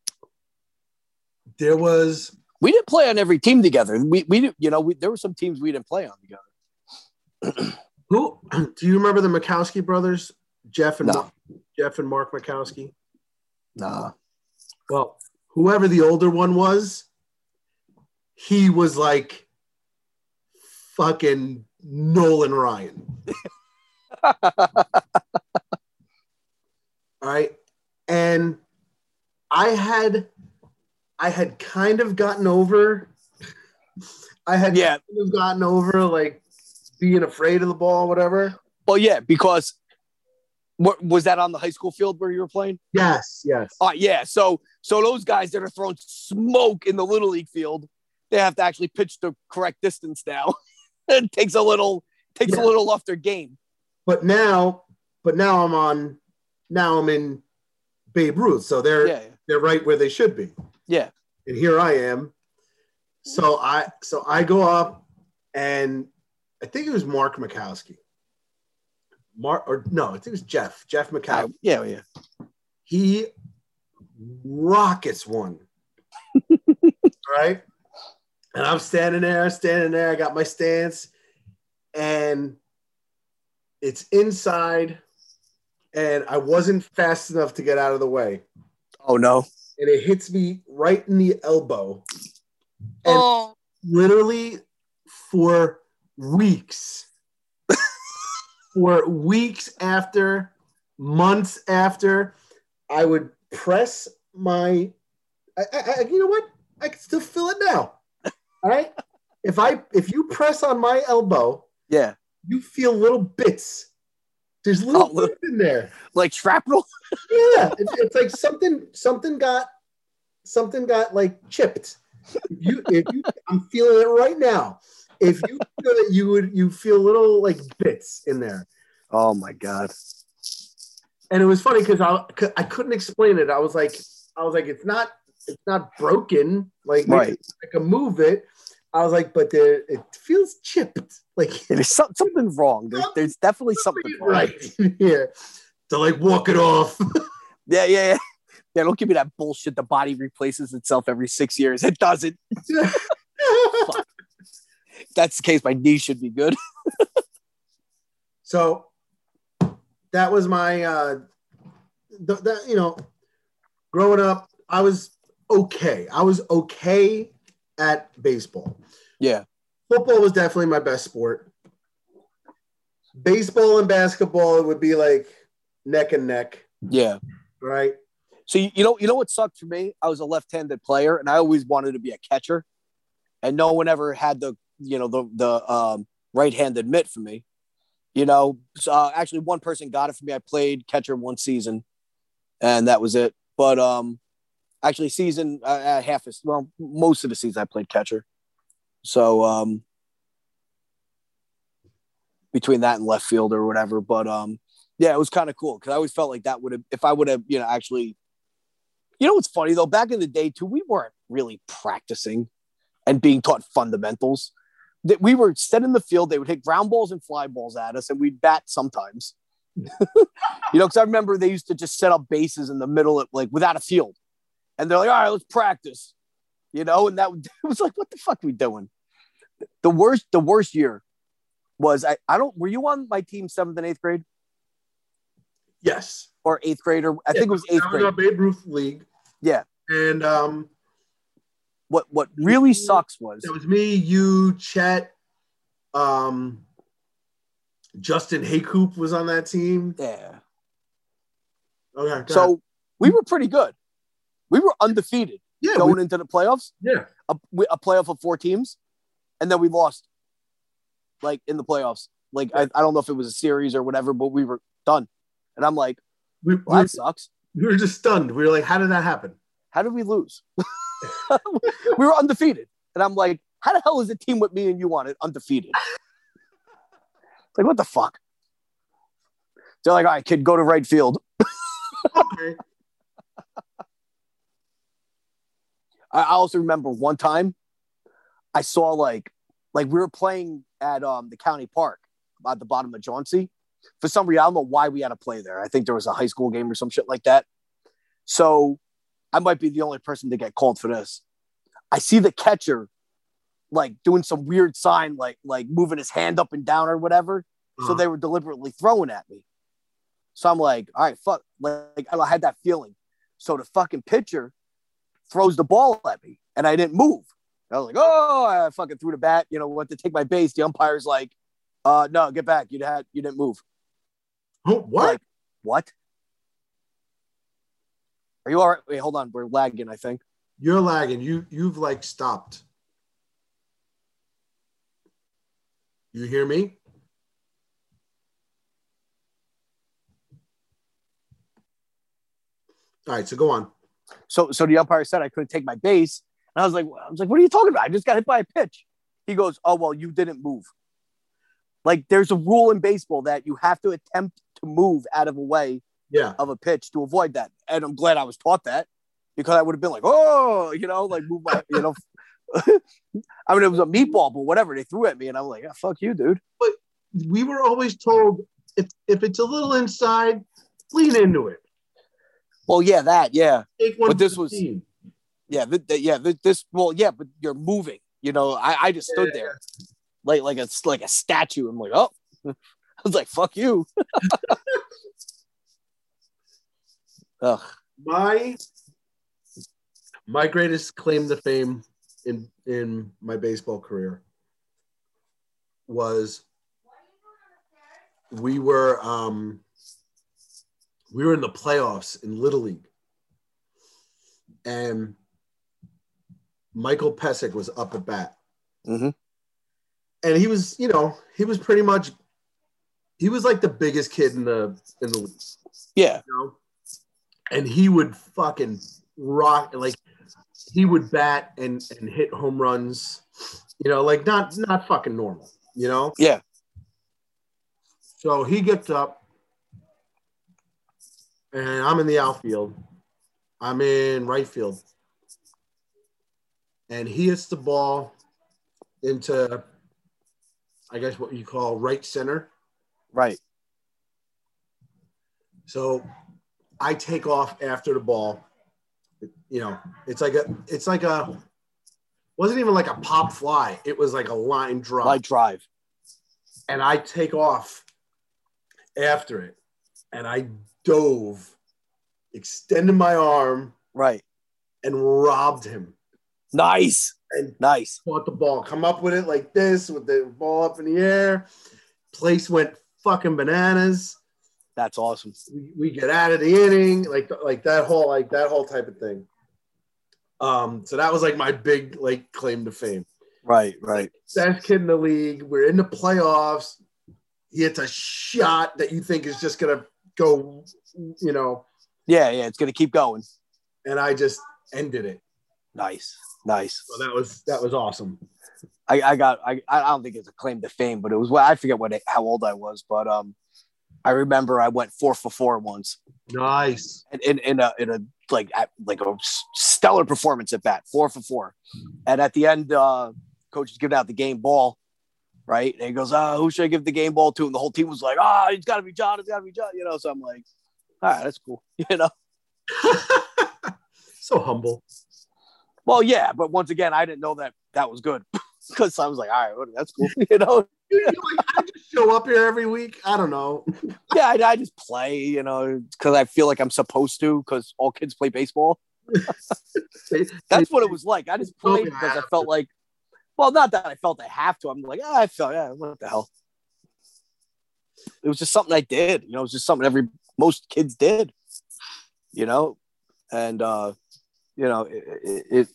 There was We didn't play on every team together. We, we you know, we, there were some teams we didn't play on together. who? Do you remember the Mikowski brothers, Jeff and No. Mar- Jeff and Mark Mikowski? Nah. Well, whoever the older one was, he was like fucking Nolan Ryan. All right. And I had I had kind of gotten over I had yeah. kind of gotten over like being afraid of the ball, whatever. Well, yeah, because what was that on the high school field where you were playing? Yes, yes. Uh, yeah. So, so those guys that are throwing smoke in the little league field, they have to actually pitch the correct distance now. it takes a little, takes Yeah. a little off their game. But now, but now I'm on now I'm in Babe Ruth. So they're Yeah. they're right where they should be. Yeah. and here I am. So I so I go up and I think it was Mark Mikowski. Mark or no, I think it was Jeff. Jeff Uh, Mikowski. yeah. Yeah. He rockets one. right? And I'm standing there, standing there. I got my stance, and it's inside, and I wasn't fast enough to get out of the way. Oh no. And it hits me right in the elbow. And Oh. literally for weeks, for weeks after, months after, I would press my. I, I, you know what? I can still feel it now. All right. If I if you press on my elbow, Yeah. you feel little bits. There's little Oh, bits in there. Like shrapnel. Yeah, it's, it's like something something got something got like chipped. If you if you I'm feeling it right now. If you feel it, you would you feel little like bits in there. Oh my God. And it was funny because I I couldn't explain it. I was like I was like it's not it's not broken like Right. I can move it. I was like, but there it feels chipped. Like There's some, something wrong. There's, there's definitely something wrong. right here to like walk it off. Yeah. Yeah. Yeah. Yeah, don't give me that bullshit. The body replaces itself every six years. It doesn't. That's the case, my knee should be good. So that was my uh th- that you know growing up I was okay. I was okay at baseball. Yeah. Football was definitely my best sport. Baseball and basketball would be like neck and neck, Yeah. right? So you, you know, you know what sucked for me? I was a left-handed player, and I always wanted to be a catcher, and no one ever had the, you know, the the um, right-handed mitt for me. You know, so, uh, actually, one person got it for me. I played catcher one season, and that was it. But um, actually, season uh, uh, half is well, most of the season I played catcher. So um, between that and left field or whatever, but um, yeah, it was kind of cool because I always felt like that would have, if I would have, you know, actually you know what's funny though? Back in the day too, we weren't really practicing and being taught fundamentals. That we were set in the field, they would hit ground balls and fly balls at us, and we'd bat sometimes. you know, because I remember they used to just set up bases in the middle of like without a field, and they're like, "All right, let's practice." You know, and that it was like, "What the fuck we doing?" The worst, the worst year was I. I don't. Were you on my team seventh and eighth grade Yes. or eighth grade or I think it was eighth grade. Babe Ruth league. Yeah. And um What what really sucks was it was me, you, Chet, um Justin Haycoop was on that team. yeah. Okay. go ahead. So we were pretty good. We were undefeated yeah, we- going into the playoffs, yeah. a, a playoff of four teams, and then we lost, like in the playoffs. Like I, I don't know if it was a series or whatever, but we were done. And I'm like, We, well, we, that sucks. we were just stunned. We were like, how did that happen? How did we lose? we were undefeated, and I'm like, how the hell is a team with me and you on it undefeated? like what the fuck? They're like, all right, kid, go to right field. Okay. I also remember one time I saw like like we were playing at um the county park at the bottom of Jauncey. For some reason, I don't know why we had to play there. I think there was a high school game or some shit like that. So I might be the only person to get called for this. I see the catcher like doing some weird sign, like like moving his hand up and down or whatever. So Uh-huh. they were deliberately throwing at me. So I'm like, all right, fuck. Like I had that feeling. So the fucking pitcher throws the ball at me and I didn't move. I was like, oh, I fucking threw the bat, you know, went to take my base. The umpire's like, uh, no, get back. You had you didn't move. Oh, what? Like, what? Are you all right? Wait, hold on. We're lagging, I think. You're lagging. You you've like stopped. You hear me? All right, so go on. So so the umpire said I couldn't take my base. And I was like, I was like, what are you talking about? I just got hit by a pitch. He goes, Oh, well, you didn't move. Like there's a rule in baseball that you have to attempt to move out of a way Yeah. of a pitch to avoid that. And I'm glad I was taught that because I would have been like, oh, you know, like move my, you know. I mean, it was a meatball, but whatever they threw at me, and I'm like, yeah, fuck you, dude. But we were always told if if it's a little inside, lean into it. Well, yeah, that, yeah, Take one But this was- team. yeah, th- th- yeah. th- this, well, yeah, but you're moving. You know, I, I just stood Yeah. there like like a like a statue. I'm like, oh, I was like, fuck you. Ugh. my my greatest claim to fame in in my baseball career was we were um we were in the playoffs in little league and michael Pesic was up at bat Mhm. and he was you know he was pretty much he was like the biggest kid in the in the league Yeah, you know? And he would fucking rock like he would bat and and hit home runs, you know, like not not fucking normal, you know? Yeah. So he gets up and I'm in the outfield. I'm in right field. And he hits the ball into I guess what you call right center. right. So I take off after the ball. You know, it's like a, it's like a, wasn't even like a pop fly. It was like a line drive. My drive. and I take off after it, and I dove, extended my arm, Right. and robbed him. Nice. And Nice. caught the ball, come up with it like this, with the ball up in the air. Place went fucking bananas. That's awesome. we, we get out of the inning, like like that whole like that whole type of thing. Um, so that was like my big like claim to fame. Right. Right. Best kid in the league. We're in the playoffs. He hits a shot that you think is just gonna go, you know, Yeah. Yeah. It's gonna keep going. and I just ended it. Nice. Nice. So that was that was awesome. I, I got I, I don't think it's a claim to fame, but it was well, I forget what how old I was, but um I remember I went four for four once Nice. in, in, in a in a like at, like a stellar performance at bat, four for four. And at the end, uh coach is giving out the game ball, right? And he goes, uh, who should I give the game ball to? And the whole team was like, ah, it's gotta be John, it's gotta be John, you know. So I'm like, all right, that's cool. You know. so humble. Well, yeah, but once again, I didn't know that that was good. Because I was like, all right, that's cool. You know, You- I just show up here every week. I don't know. yeah, I, I just play, you know, because I feel like I'm supposed to, because all kids play baseball. That's what it was like. I just played because I felt like, well, not that I felt I have to. I'm like, ah, I felt, yeah, what the hell? It was just something I did. You know, it was just something every most kids did. You know, and uh, you know, it, it, it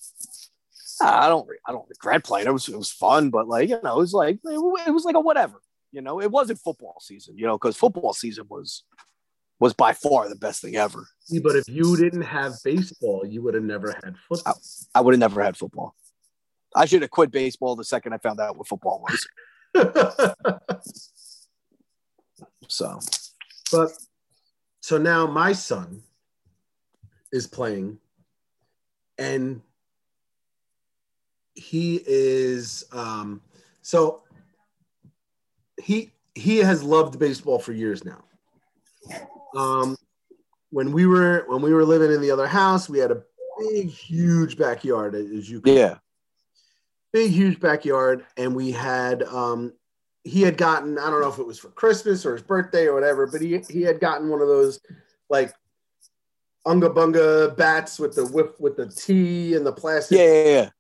I don't, I don't regret playing. It was, it was fun, but like, you know, it was like, it was like a whatever. You know, it wasn't football season. You know, because football season was was by far the best thing ever. But if you didn't have baseball, you would have never had football. I would have never had football. I should have quit baseball the second I found out what football was. So but so now my son is playing and he is um so he he has loved baseball for years now um when we were when we were living in the other house, we had a big, huge backyard, as you can Yeah. big huge backyard and we had um he had gotten i don't know if it was for christmas or his birthday or whatever but he he had gotten one of those like unga bunga bats with the whip with the tee and the plastic Yeah, yeah, yeah.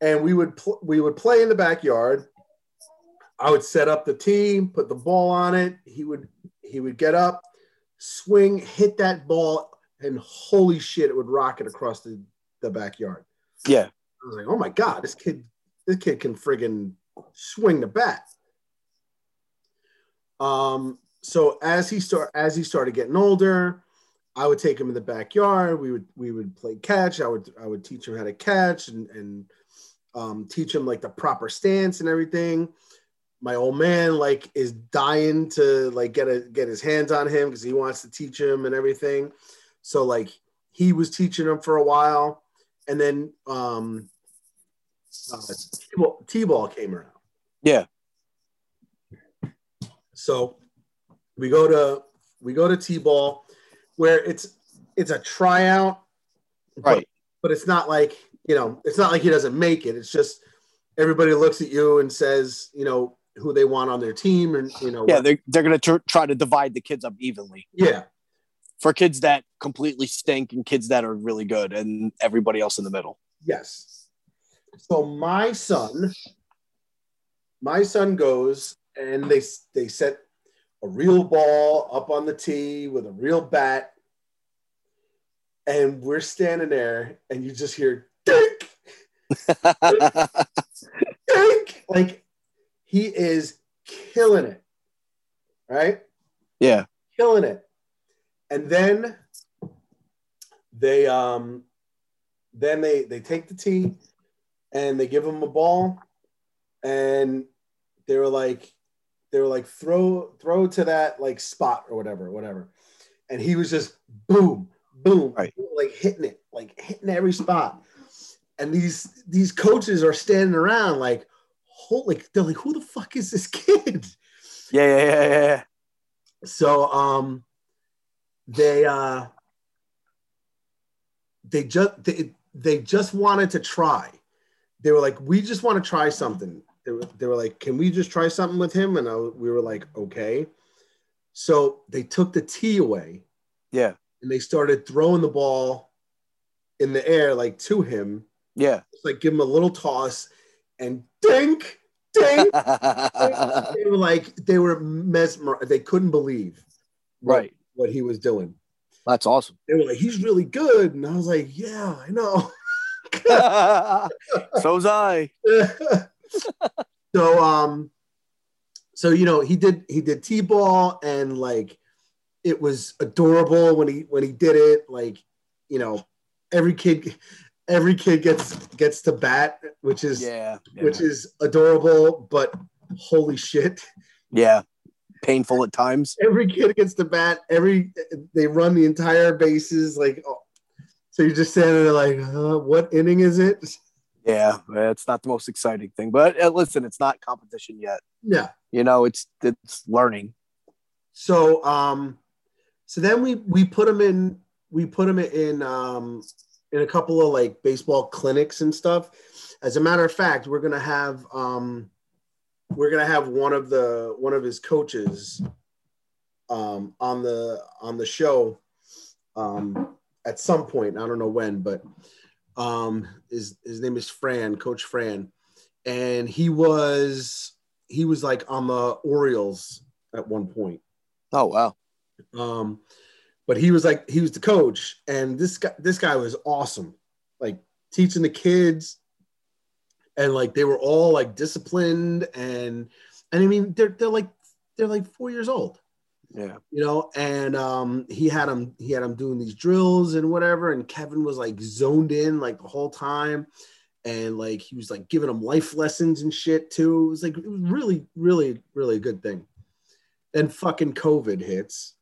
and we would pl- we would play in the backyard i would set up the tee put the ball on it he would he would get up swing hit that ball and holy shit it would rocket across the, the backyard Yeah. I was like, oh my god, this kid, this kid can friggin' swing the bat. Um, so as he start as he started getting older, I would take him in the backyard. We would we would play catch. I would I would teach him how to catch and and um, teach him like the proper stance and everything. My old man like is dying to like get a get his hands on him because he wants to teach him and everything. So like he was teaching him for a while, and then um, uh, T-ball, T-ball came around. Yeah. So we go to we go to T-ball where it's it's a tryout, but- Right. But, it's not like you know it's not like he doesn't make it. It's just everybody looks at you and says you know who they want on their team and you know Yeah, they're, they're going to tr- try to divide the kids up evenly. Yeah. For kids that completely stink and kids that are really good and everybody else in the middle. Yes. So my son, my son goes and they they set a real ball up on the tee with a real bat, and we're standing there, and you just hear dink, dink, like he is killing it, right? yeah. killing it. And then they um then they they take the tee and they give him a ball and they were like they were like throw throw to that like spot or whatever whatever and he was just boom boom Right. like hitting it like hitting every spot and these these coaches are standing around like holy they're like who the fuck is this kid? Yeah, yeah, yeah, yeah, so um they uh they just they, they just wanted to try. They were like we just want to try something. They were, they were like can we just try something with him? And I, we were like okay. So they took the tee away. Yeah. and they started throwing the ball in the air like to him. Yeah. It's like give him a little toss and dink dink they were like they were mesmer they couldn't believe what- right. what he was doing That's awesome. they were like, he's really good. And I was like, yeah, I know. So's I. so um so you know he did he did t-ball and like it was adorable when he when he did it like you know every kid every kid gets gets to bat which is Yeah. Yeah. which is adorable but holy shit yeah. Painful at times. every kid gets to bat every they run the entire bases like oh. so you're just standing there like uh, what inning is it Yeah. It's not the most exciting thing, but uh, listen, it's not competition yet. yeah You know, it's it's learning. So um so then we we put them in we put them in um in a couple of like baseball clinics and stuff. As a matter of fact, we're gonna have um we're gonna have one of the one of his coaches um on the on the show um at some point. I don't know when, but um his his name is Fran, Coach Fran. And he was he was like on the Orioles at one point. Oh wow. Um, but he was like he was the coach, and this guy this guy was awesome, like teaching the kids, and like they were all like disciplined, and and I mean they're they're like they're like four years old, Yeah. you know, and um, he had him he had him doing these drills and whatever, and Kevin was like zoned in like the whole time. And like he was like giving them life lessons and shit too. It was like it was really, really, really a good thing. Then fucking COVID hits,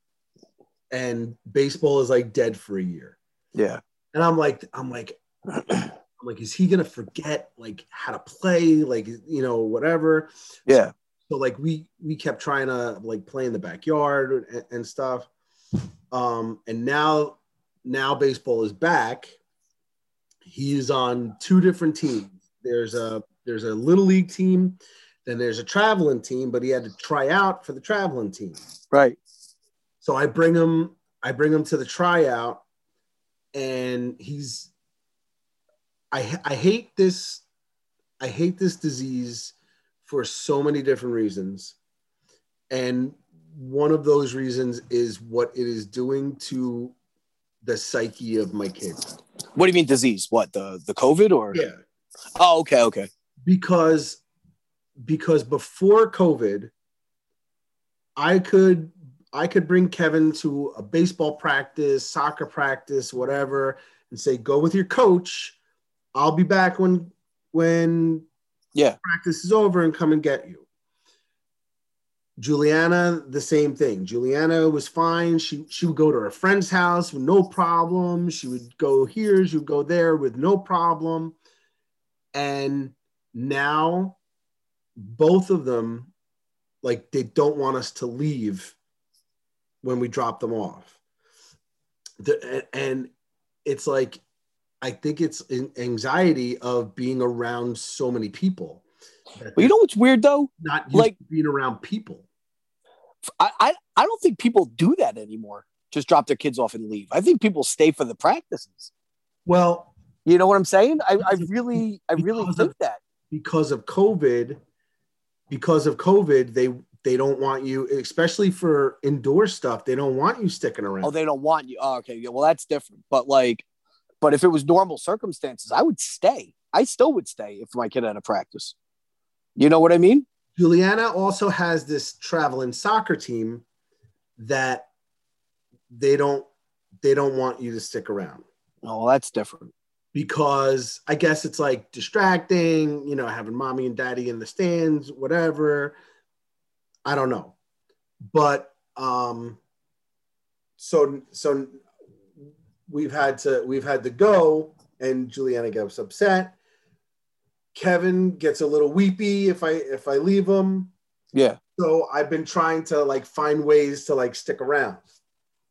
and baseball is like dead for a year. Yeah. And I'm like, I'm like, I'm like, is he gonna forget like how to play, like you know, whatever? Yeah. So like we we kept trying to like play in the backyard and, and stuff. Um, and now, now baseball is back. He's on two different teams. There's a there's a little league team, then there's a traveling team, but he had to try out for the traveling team. Right. So I bring him, I bring him to the tryout, and he's. I I hate this, I hate this disease for so many different reasons, and one of those reasons is what it is doing to the psyche of my kids. What do you mean disease? What the the COVID or? Yeah, Oh, okay, okay. because because before COVID, I could I could bring Kevin to a baseball practice, soccer practice, whatever, and say, "Go with your coach. I'll be back when when Yeah. practice is over and come and get you." Juliana, the same thing. Juliana was fine. She she would go to her friend's house with no problem. She would go here, she would go there with no problem. And now both of them like they don't want us to leave when we drop them off. The, and it's like I think it's an anxiety of being around so many people. Well, you know what's weird though? not like- being around people. I, I I don't think people do that anymore. Just drop their kids off and leave. I think people stay for the practices. Well, You know what I'm saying? I, I really I really think of- that. because of COVID, because of COVID, they they don't want you, especially for indoor stuff. They don't want you sticking around. Oh, they don't want you. Oh, okay, yeah. Well, that's different. But like, but if it was normal circumstances, I would stay. I still would stay if my kid had a practice. You know what I mean? Juliana also has this traveling soccer team that they don't they don't want you to stick around Oh, well, that's different. because I guess it's like distracting, you know, having mommy and daddy in the stands, whatever. I don't know. But um so so we've had to we've had to go and Juliana gets upset. Kevin gets a little weepy if I if I leave him. Yeah. So I've been trying to like find ways to like stick around.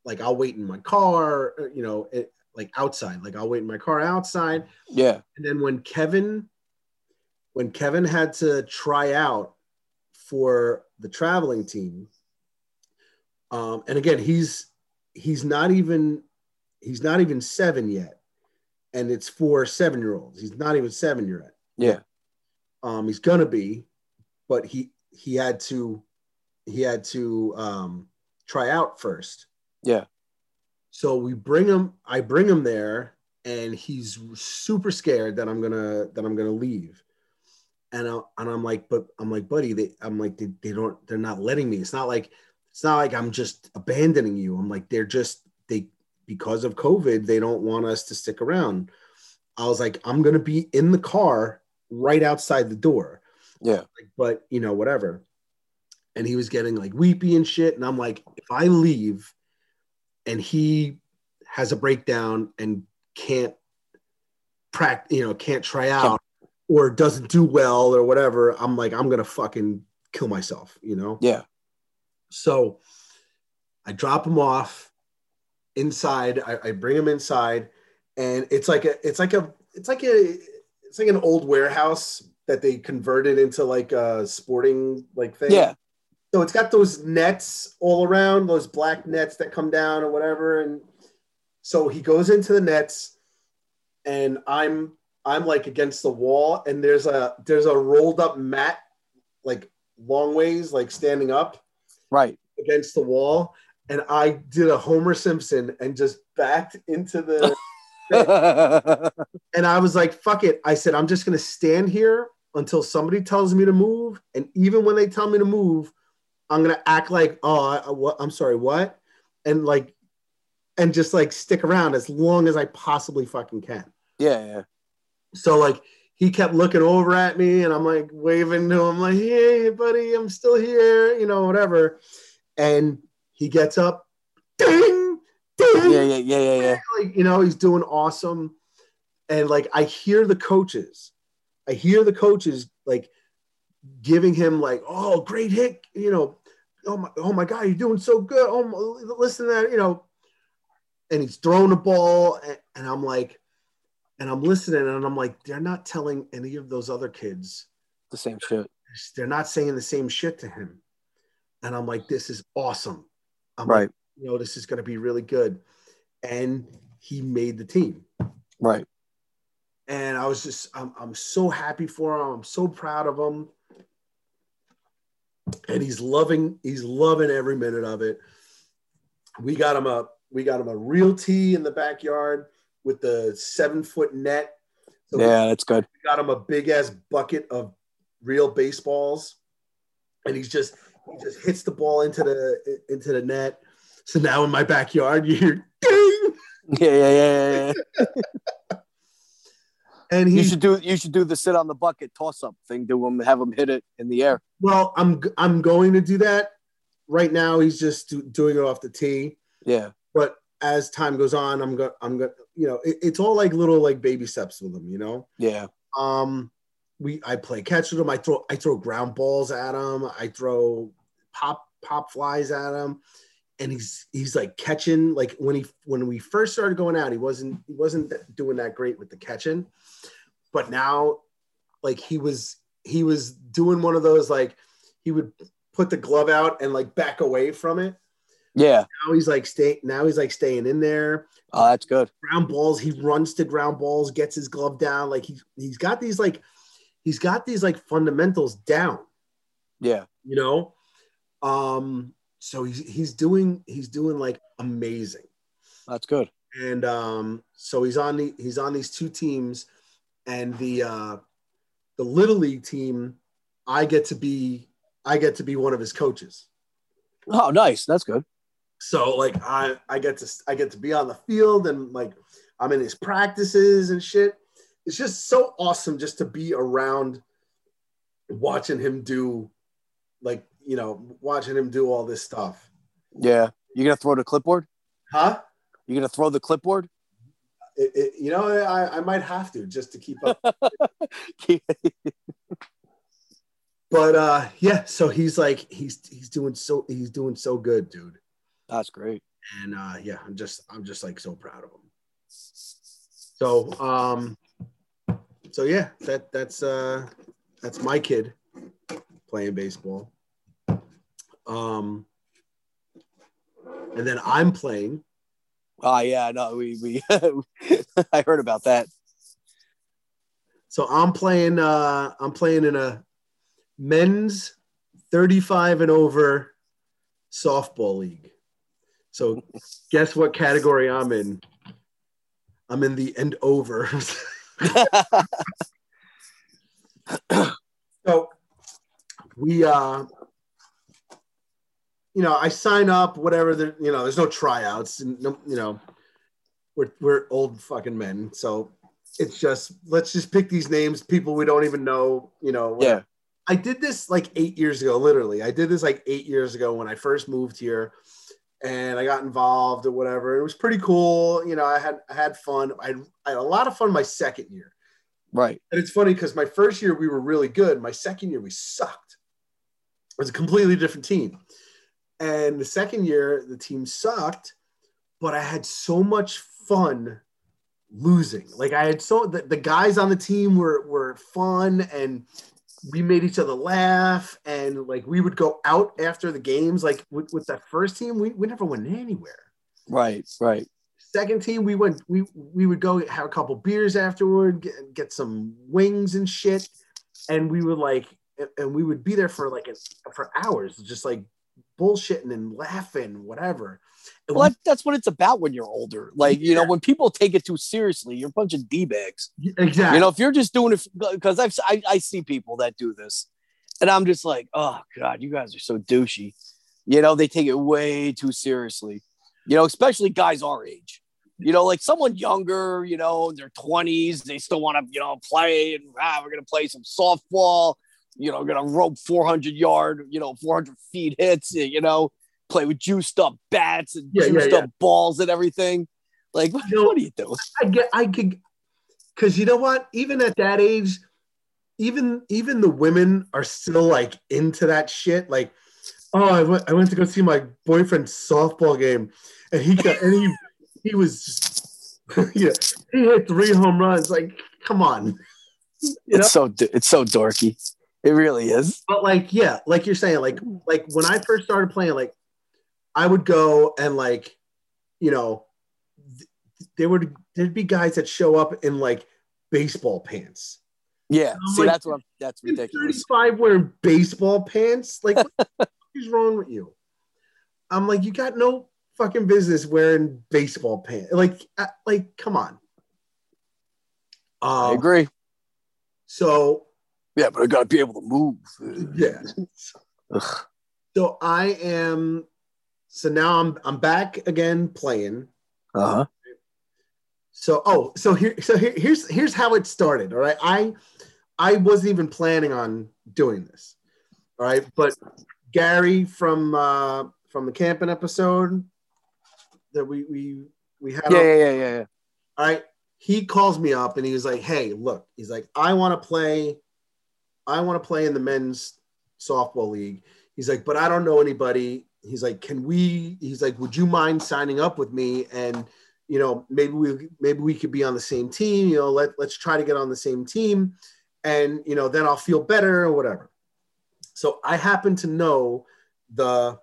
Like I'll wait in my car, uh, you know, it, like outside. Like I'll wait in my car outside. Yeah. And then when Kevin, when Kevin had to try out for the traveling team, um, and again he's he's not even he's not even seven yet, and it's for seven year olds. He's not even seven yet. Yeah. Um, he's gonna be, but he he had to he had to um, try out first. Yeah. So we bring him. I bring him there, and he's super scared that I'm gonna that I'm gonna leave. And I, and I'm like, but I'm like, buddy, they, I'm like, they, they don't, they're not letting me. It's not like, it's not like I'm just abandoning you. I'm like, they're just they because of COVID, they don't want us to stick around. I was like, I'm gonna be in the car right outside the door. Yeah. Like, but you know, whatever. And he was getting like weepy and shit. And I'm like, if I leave and he has a breakdown and can't practice, you know, can't try out or doesn't do well or whatever, I'm like, I'm gonna fucking kill myself, you know? Yeah. So I drop him off inside. I, I bring him inside, and it's like a, it's like a, it's like a, it's like an old warehouse that they converted into like a sporting like thing. Yeah. So it's got those nets all around, those black nets that come down or whatever. And so he goes into the nets, and I'm I'm like against the wall, and there's a there's a rolled up mat, like long ways, like standing up Right. against the wall. And I did a Homer Simpson and just backed into the and I was like, fuck it. I said, I'm just gonna stand here until somebody tells me to move. And even when they tell me to move, I'm gonna act like, oh, I, what? I'm sorry, what? And like, and just like stick around as long as I possibly fucking can. yeah. Yeah. So like, he kept looking over at me, and I'm like waving to him, like, hey, buddy, I'm still here, you know, whatever. And he gets up, ding, ding, Yeah. Yeah. Yeah. Yeah. Yeah. like you know he's doing awesome and like i hear the coaches i hear the coaches like giving him like oh great hit you know oh my, oh my god you're doing so good oh my, listen to that you know and he's throwing the ball, and, and I'm like, and I'm listening, and I'm like, they're not telling any of those other kids. The same shit. They're not saying the same shit to him, and I'm like, this is awesome. I'm like, you know, this is going to be really good, and he made the team. Right. and I was just I'm, I'm so happy for him. I'm so proud of him. And he's loving he's loving every minute of it. We got him a we got him a real tee in the backyard with the seven foot net. So we Yeah, that's good. got him a big ass bucket of real baseballs, and he's just he just hits the ball into the into the net. So now in my backyard, you hear ding, Yeah, yeah, yeah, yeah. yeah. and You should do you should do the sit on the bucket toss up thing to him, have him hit it in the air. Well, I'm I'm going to do that. Right now, he's just do, doing it off the tee. Yeah. But as time goes on, I'm going. I'm going. You know, it, it's all like little like baby steps with him. You know. Yeah. Um, we I play catch with him. I throw I throw ground balls at him. I throw pop pop flies at him, and he's he's like catching. Like when he when we first started going out, he wasn't he wasn't doing that great with the catching, but now, like he was he was doing one of those like he would put the glove out and like back away from it. Yeah. Now he's like stay now he's like staying in there Oh, that's good. ground balls. He runs to ground balls, gets his glove down. Like he's he's got these like he's got these like fundamentals down, Yeah. you know. Um, so he's he's doing he's doing like amazing. That's good. And um, so he's on the he's on these two teams, and the uh the little league team, I get to be I get to be one of his coaches. Oh, nice. That's good. So like I I get to I get to be on the field and like I'm in his practices and shit. It's just so awesome just to be around watching him do like you know watching him do all this stuff. Yeah. You gonna throw the clipboard? Huh? You gonna throw the clipboard? It, it, you know I, I might have to just to keep up. but uh yeah, so he's like he's he's doing so he's doing so good, dude. That's great. and uh yeah i'm just i'm just like so proud of him so um so yeah that that's uh that's my kid playing baseball um and then i'm playing Oh yeah, no, we we I heard about that. so i'm playing uh i'm playing in a men's 35 and over softball league so guess what category i'm in i'm in the end over So we uh you know, I sign up, whatever the you know, there's no tryouts and no, you know, we're we're old fucking men. So it's just let's just pick these names, people we don't even know, you know. yeah. I did this like eight years ago, literally. I did this like eight years ago when I first moved here and I got involved or whatever. It was pretty cool. You know, I had I had fun. I, I had a lot of fun my second year. Right. And it's funny because my first year we were really good. My second year we sucked. It was a completely different team. And the second year the team sucked, but I had so much fun losing. Like I had so the, the guys on the team were were fun and we made each other laugh and like we would go out after the games. Like with, with that first team, we, we never went anywhere Right. Right. second team we went we we would go have a couple beers afterward get, get some wings and shit and we would like and we would be there for like for hours just like bullshitting and laughing whatever Well, that, that's what it's about when you're older. Like, you know, when people take it too seriously, you're a bunch of D bags. exactly You know, if you're just doing it because I've I, I see people that do this, and I'm just like, oh god, you guys are so douchey. You know, they take it way too seriously. You know, especially guys our age. You know, like someone younger, you know, in their 20s, they still want to, you know, play and ah, we're gonna play some softball. You know, gonna rope 400 yard, you know, 400 feet hits. You know, play with juiced up bats and Yeah, yeah, juiced yeah. up balls and everything. Like, what, You know- what are you doing? i get i could because you know what even at that age even even the women are still like into that shit like oh i went, I went to go see my boyfriend's softball game and he got and he he was just, yeah, he hit three home runs. Like, come on. You know? It's so it's so dorky. It really is. But like, yeah, like you're saying, like, like when I first started playing, like, I would go and like, you know, th- there would there'd be guys that show up in like baseball pants. Yeah. See, like, that's what I'm, that's ridiculous. 35 wearing baseball pants. Like, what the fuck is wrong with you? I'm like, you got no fucking business wearing baseball pants. Like, uh, like, come on. I Um, agree. so Yeah, but I gotta be able to move. yeah. So I am. So now I'm I'm back again playing. Uh-huh. So oh, so here so here, here's here's how it started. All right, I I wasn't even planning on doing this. All right, but Gary from uh, from the camping episode that we we we had. Yeah, on- yeah, yeah, yeah, yeah. all right. He calls me up and he was like, "Hey, look," he's like, "I want to play, I want to play in the men's softball league." He's like, "But I don't know anybody." He's like, "Can we?" He's like, "Would you mind signing up with me and you know maybe we maybe we could be on the same team. You know, let let's try to get on the same team, and you know then I'll feel better or whatever." So I happen to know the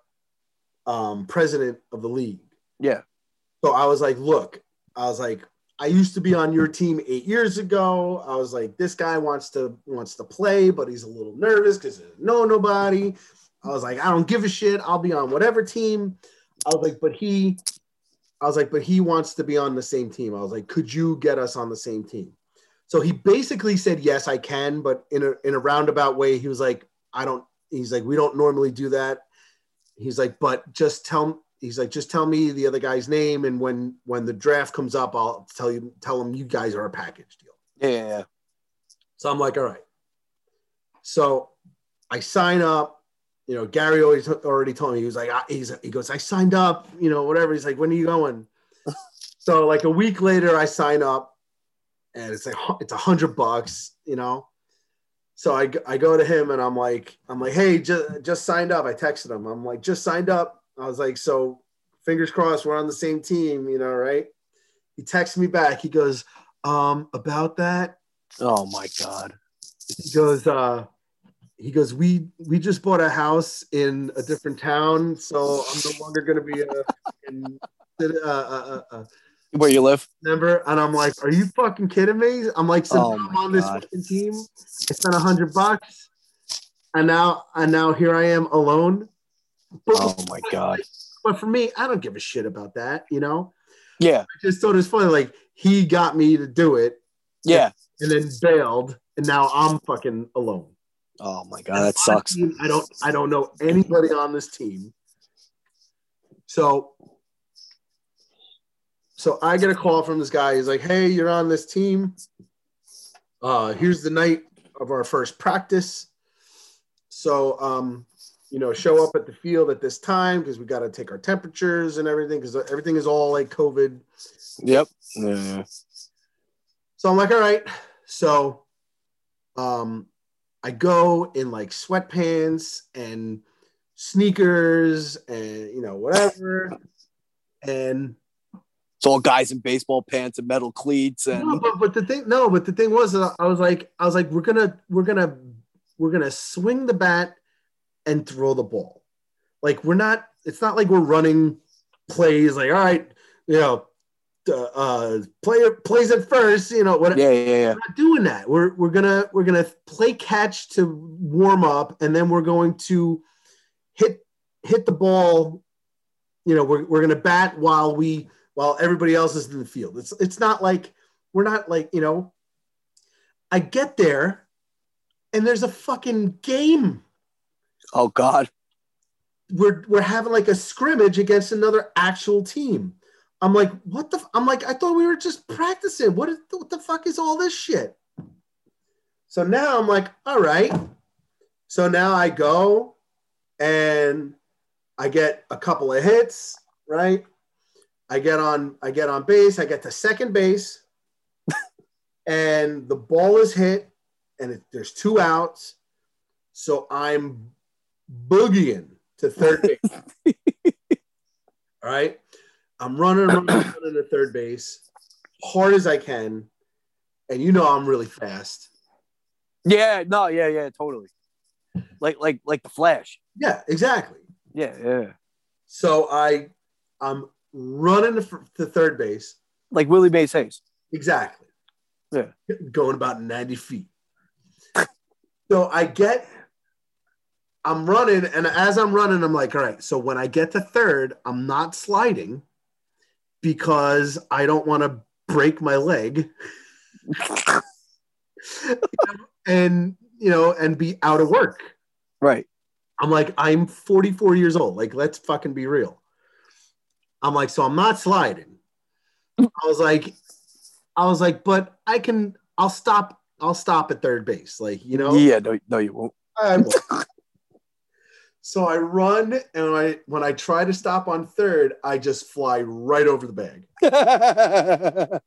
um, president of the league. Yeah. So I was like, look, I was like, I used to be on your team eight years ago. I was like, this guy wants to wants to play, but he's a little nervous because he doesn't know nobody. I was like, I don't give a shit. I'll be on whatever team. I was like, but he, I was like, but he wants to be on the same team. I was like, could you get us on the same team? So he basically said, yes, I can, but in a in a roundabout way, he was like, I don't. He's like, we don't normally do that. He's like, but just tell. He's like, just tell me the other guy's name, and when when the draft comes up, I'll tell you tell him you guys are a package deal. Yeah, yeah, yeah. So I'm like, all right. So I sign up. You know, Gary always already told me he was like, I, he's he goes, I signed up. You know, whatever. He's like, when are you going? so like a week later, I sign up, and it's like it's a hundred bucks. You know. So I, I go to him and I'm like I'm like hey just just signed up I texted him I'm like just signed up I was like so fingers crossed we're on the same team you know right he texts me back he goes um about that Oh my god. he goes uh he goes we we just bought a house in a different town so i'm no longer going to be a, in, uh, uh, uh, Where you live? member. And i'm like are you fucking kidding me? I'm like so Oh i'm on this fucking team. I spent a hundred bucks and now and now here i am alone. But, Oh my god. but for me i don't give a shit about that you know? Yeah, i just thought it was funny like he got me to do it. Yeah. and then bailed and now i'm fucking alone Oh my god, that sucks. I don't I don't know anybody on this team. So so I get a call from this guy. He's like, "Hey, you're on this team. Uh here's the night of our first practice. So um you know, show up at the field at this time because we got to take our temperatures and everything because everything is all like COVID. Yep. Yeah. So I'm like, all right. So um I go in like sweatpants and sneakers and you know whatever. And It's all guys in baseball pants and metal cleats no, and but, but the thing no, but the thing was uh, I was like I was like we're gonna we're gonna we're gonna swing the bat and throw the ball. Like we're not it's not like we're running plays like all right, you know, uh, uh player plays at first, you know, what yeah, yeah, yeah. we're not doing that. We're we're gonna we're gonna play catch to warm up, and then we're going to hit hit the ball. You know, we're we're gonna bat while we while everybody else is in the field. It's it's not like we're not like you know. I get there, and there's a fucking game. Oh god. We're we're having like a scrimmage against another actual team. I'm like, what the? f-" I'm like, I thought we were just practicing. What is what the fuck is all this shit? So now I'm like, all right. So now I go and I get a couple of hits, right? I get on I get on base, I get to second base, and the ball is hit, and it, there's two outs. So I'm boogieing to third base. all right. I'm running, running, running to third base, hard as I can, and you know I'm really fast. Yeah, no, yeah, yeah, totally. Like like like the Flash. Yeah, exactly. Yeah, yeah. So I, I'm running to, to third base. Like Willie Mays Hayes. Exactly. Yeah. Going about 90 feet. so I get, I'm running, and as I'm running, I'm like, all right, so when I get to third, I'm not sliding because I don't want to break my leg and, you know, and be out of work. Right. I'm like, I'm 44 years old. Like, let's fucking be real. I'm like, so I'm not sliding. I was like, I was like, but I can, I'll stop, I'll stop at third base. Like, you know, Yeah, no, no, you won't. I won't. so I run, and when I when I try to stop on third, I just fly right over the bag.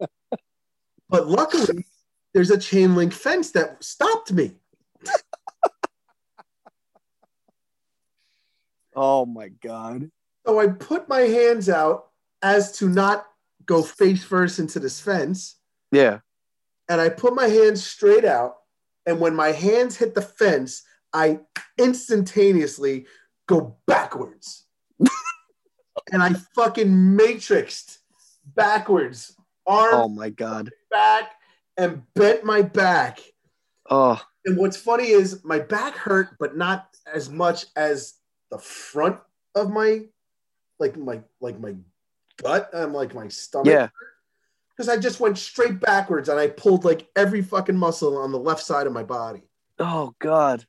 But luckily, there's a chain link fence that stopped me. oh my god. So I put my hands out as to not go face first into this fence. Yeah. and I put my hands straight out. And when my hands hit the fence, I instantaneously go backwards. and I fucking matrixed backwards, arm Oh my god. back, and bent my back. Oh. And what's funny is my back hurt, but not as much as the front of my, like my like my gut and like my stomach. Yeah. Because I just went straight backwards and I pulled like every fucking muscle on the left side of my body. Oh god.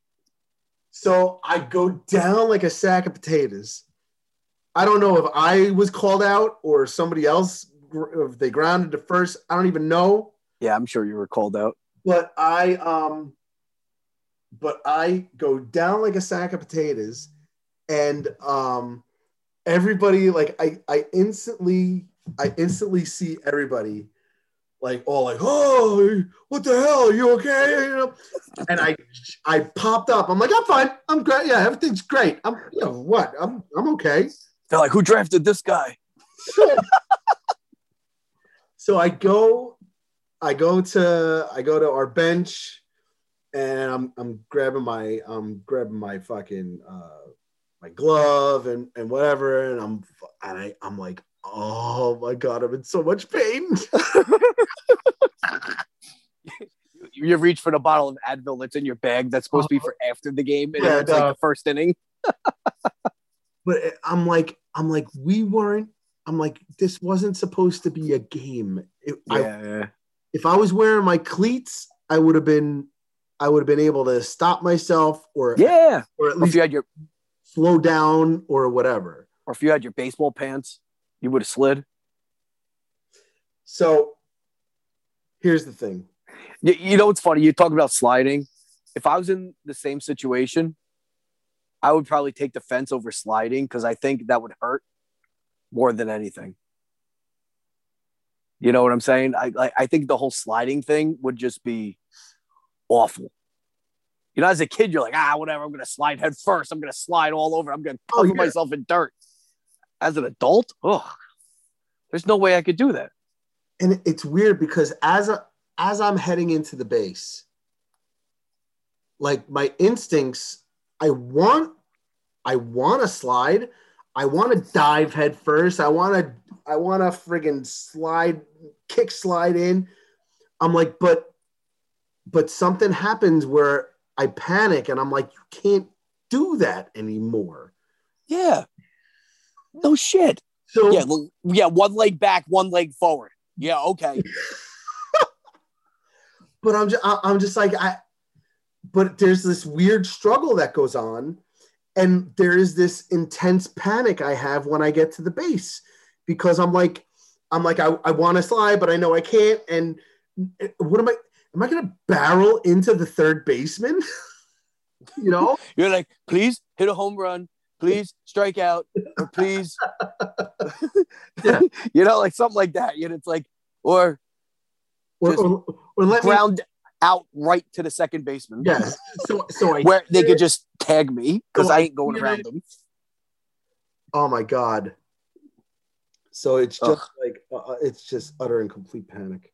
So I go down like a sack of potatoes. I don't know if I was called out or somebody else, if they grounded to first. I don't even know. Yeah, I'm sure you were called out. But I, um, but I go down like a sack of potatoes, and um, everybody like I, I instantly, I instantly see everybody like all like, oh, what the hell? Are you okay? You know? And I, I popped up. I'm like, I'm fine. I'm great. Yeah, everything's great. I'm, you know, what? I'm, I'm okay. They're like, who drafted this guy? so I go, I go to, I go to our bench, and I'm, I'm grabbing my, I'm grabbing my fucking, uh, my glove and and whatever, and I'm, and I, I'm like, oh my god, I'm in so much pain. You, you reach for the bottle of Advil that's in your bag that's supposed to be uh-huh. for after the game, and Yeah, it's like the first inning. but eh, I'm like, I'm like, we weren't. I'm like, this wasn't supposed to be a game. It- I, yeah. if I was wearing my cleats, I would have been, I would have been able to stop myself or Yeah. or at Or if least you had your slow down or whatever. or if you had your baseball pants, you would have slid. So here's the thing. You, you know what's funny? You talk about sliding. If I was in the same situation, I would probably take the fence over sliding because I think that would hurt more than anything. You know what I'm saying? I I, I think the whole sliding thing would just be awful. You know, as a kid, you're like, ah, whatever. I'm gonna slide head first. I'm gonna slide all over. I'm gonna Oh, cover yeah. myself in dirt. As an adult, oh, there's no way I could do that. And it's weird because as a, as I'm heading into the base, like my instincts, I want I want to slide. I want to dive head first. I want to I want to friggin' slide, kick slide in. I'm like, but but something happens where I panic and I'm like, you can't do that anymore. Yeah. No shit. So Yeah, yeah, one leg back, one leg forward. Yeah, okay. but I'm just I'm just like I but there's this weird struggle that goes on and there is this intense panic I have when I get to the base because I'm like I'm like I, I want to slide but I know I can't and uh, what am I am I going to barrel into the third baseman you know You're like, please hit a home run, please strike out, or please, Yeah. you know, like something like that. You know, it's like, or or, or, or let me ground out right to the second baseman. yes so so I Where they could just tag me because So I ain't going around them. oh my god So it's just Ugh. like uh, it's just utter and complete panic.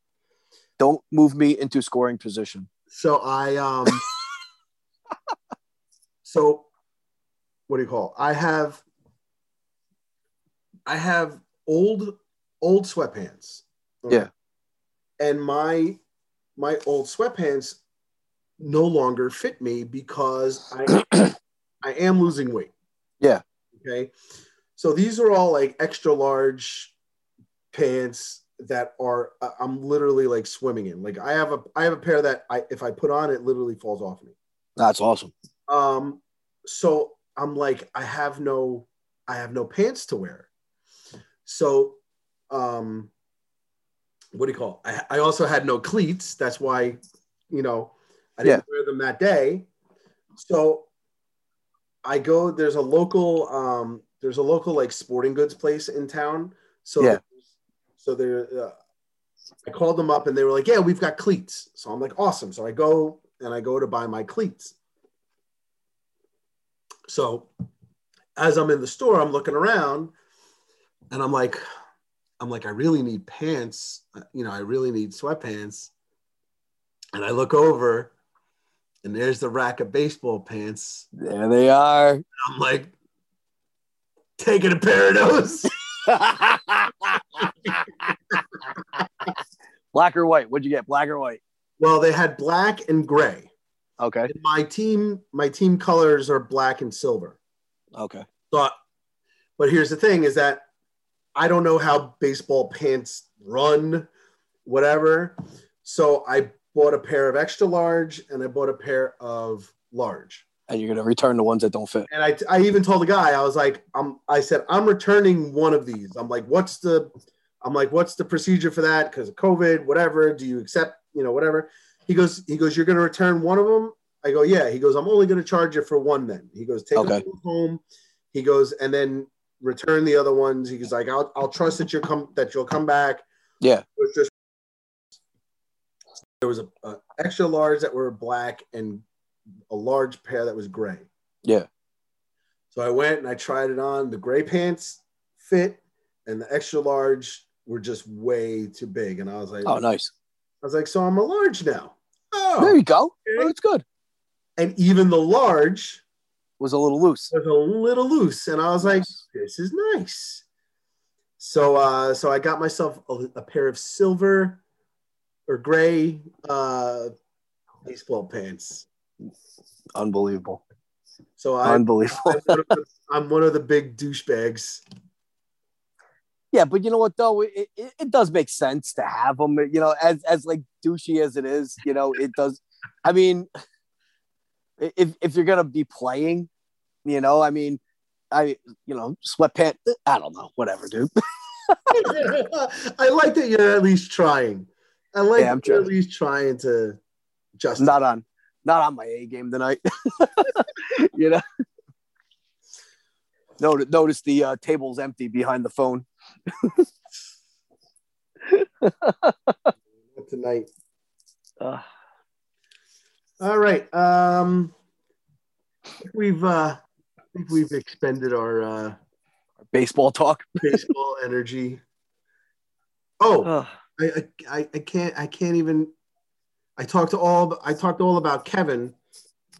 Don't move me into scoring position. So I um so what do you call? I have I have old old sweatpants. Yeah. And my my old sweatpants no longer fit me because I I am losing weight. Yeah. Okay. So these are all like extra large pants that are uh, I'm literally like swimming in. Like I have a I have a pair that I if I put on it literally falls off me. That's awesome. Um so I'm like I have no I have no pants to wear. So um what do you call it? I, I also had no cleats. That's why, you know, I didn't wear them that day. So I go, there's a local, um, there's a local like sporting goods place in town. So, Yeah. so they're, uh, I called them up and they were like, yeah, we've got cleats. So I'm like, awesome. So I go and I go to buy my cleats. So as I'm in the store, I'm looking around and I'm like, I'm like, I really need pants. You know, I really need sweatpants. And I look over and there's the rack of baseball pants. There they are. I'm like, taking a pair of those. Black or white? What'd you get? Black or white? well, they had black and gray. Okay. And my team, my team colors are black and silver. Okay. But but here's the thing is that I don't know how baseball pants run, whatever. So I bought a pair of extra large and I bought a pair of large. And you're gonna return the ones that don't fit. And I, I even told the guy, I was like, I'm, I said, I'm returning one of these. I'm like, what's the, I'm like, what's the procedure for that? Because of COVID, whatever. Do you accept, you know, whatever? He goes, he goes, you're going to return one of them. I go, yeah. He goes, I'm only going to charge you for one. Then he goes, take Okay. them home. He goes, and then return the other ones. He goes, like, I'll, I'll trust that you'll come, that you'll come back. Yeah. Just there was a, a extra large that were black and a large pair that was gray. Yeah. So I went and I tried it on. The gray pants fit, and the extra large were just way too big. And I was like, Oh, nice. I was like, so I'm a large now. There Oh, you go. okay. Well, that's good. and even the large Was a little loose. was a little loose, and I was like, this is nice. So, uh, so I got myself a, a pair of silver or gray uh, baseball pants. Unbelievable. So I, Unbelievable. I'm, one the, I'm one of the big douchebags. Yeah, but you know what though, it, it, it does make sense to have them. You know, as as like douchey as it is, you know, it does. I mean, if if you're gonna be playing, you know, I mean, I you know, sweatpant. I don't know, whatever, dude. I like that you're at least trying. I like Yeah, I'm you're at least trying to just not on not on my A game tonight. you know. Notice, notice the uh, table's empty behind the phone. Tonight. Uh, All right. Um, we've uh, I think we've expended our uh, baseball talk. baseball energy. Oh, Ugh. I, I I can't I can't even. I talked to all I talked all about Kevin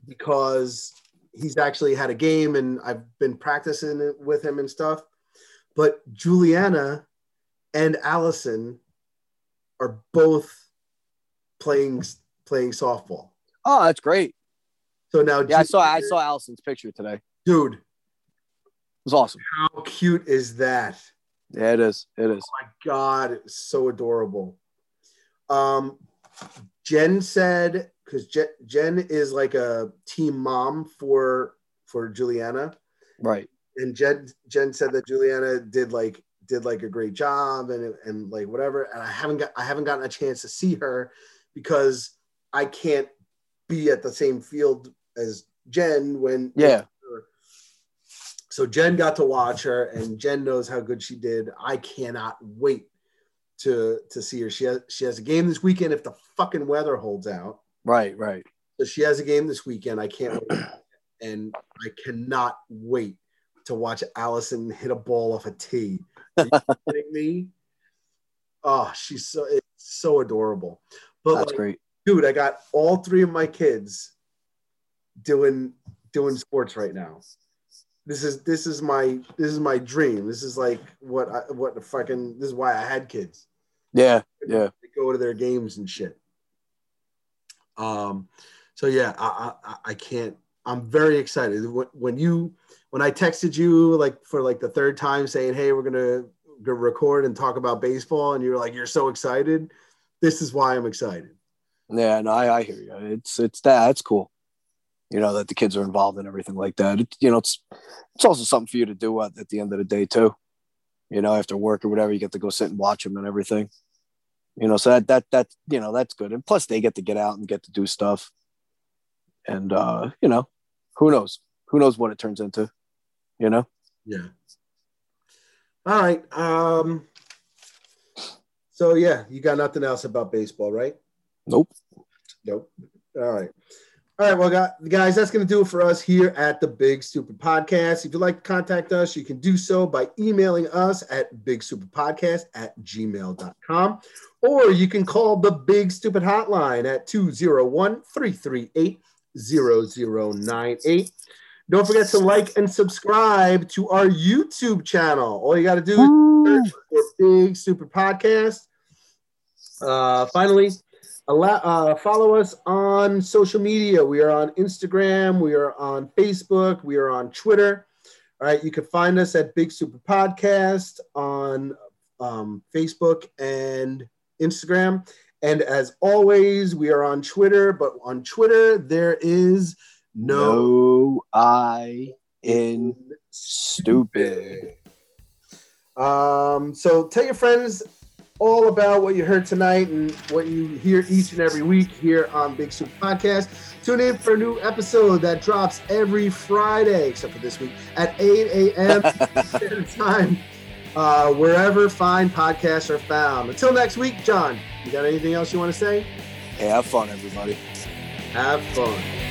because he's actually had a game and I've been practicing it with him and stuff. But Juliana and Allison are both playing playing softball. oh, that's great. So now, Yeah, I saw I saw Allison's picture today. Dude. It was awesome. How cute is that? Yeah, it is. It is. my god, it's so adorable. Um, Jen said because Jen, Jen is like a team mom for for Juliana, Right. And Jen Jen said that Juliana did like did like a great job and and like whatever. And I haven't got I haven't gotten a chance to see her because I can't be at the same field as Jen when Yeah. so Jen got to watch her, and Jen knows how good she did. I cannot wait to to see her. She has she has a game this weekend if the fucking weather holds out. Right. Right. So she has a game this weekend. I can't wait, and I cannot wait to watch Allison hit a ball off a tee. Are you kidding me? Oh, she's so it's so adorable. But That's like, great. dude, I got all three of my kids doing doing sports right now. This is this is my this is my dream. This is like what I what the fucking this is why I had kids. Yeah, yeah. They go to their games and shit. Um, so yeah, I I, I can't. I'm very excited when, when you when I texted you like for like the third time saying, "Hey, we're gonna go record and talk about baseball," and you were like, "You're so excited." This is why I'm excited. Yeah, no, I, I hear you. It's it's that that's cool. You know that the kids are involved in everything like that. It, you know, it's it's also something for you to do at, at the end of the day too. You know, after work or whatever, you get to go sit and watch them and everything. You know, so that that that you know that's good. And plus, they get to get out and get to do stuff. And uh, you know, who knows? Who knows what it turns into? You know. Yeah. All right. Um. So yeah, you got nothing else about baseball, right? Nope. Nope. All right. All right. Well, guys, that's going to do it for us here at the Big Stupid Podcast. If you'd like to contact us, you can do so by emailing us at bigstupidpodcast at gmail.com or you can call the Big Stupid Hotline at 201 338 0098. Don't forget to like and subscribe to our YouTube channel. All you got to do is search for Big Stupid Podcast. Uh, finally, allow, uh, follow us on social media. We are on Instagram, we are on Facebook, we are on Twitter. All right, you can find us at Big Stupid Podcast on um, Facebook and Instagram. And as always, we are on Twitter, but on Twitter, there is no, No, I in stupid. Um, so tell your friends all about what you heard tonight and what you hear each and every week here on Big Stupid Podcast. Tune in for a new episode that drops every Friday, except for this week, at 8 a.m. Time, uh, wherever fine podcasts are found. Until next week, John, you got anything else you want to say? Hey, have fun, everybody. Have fun.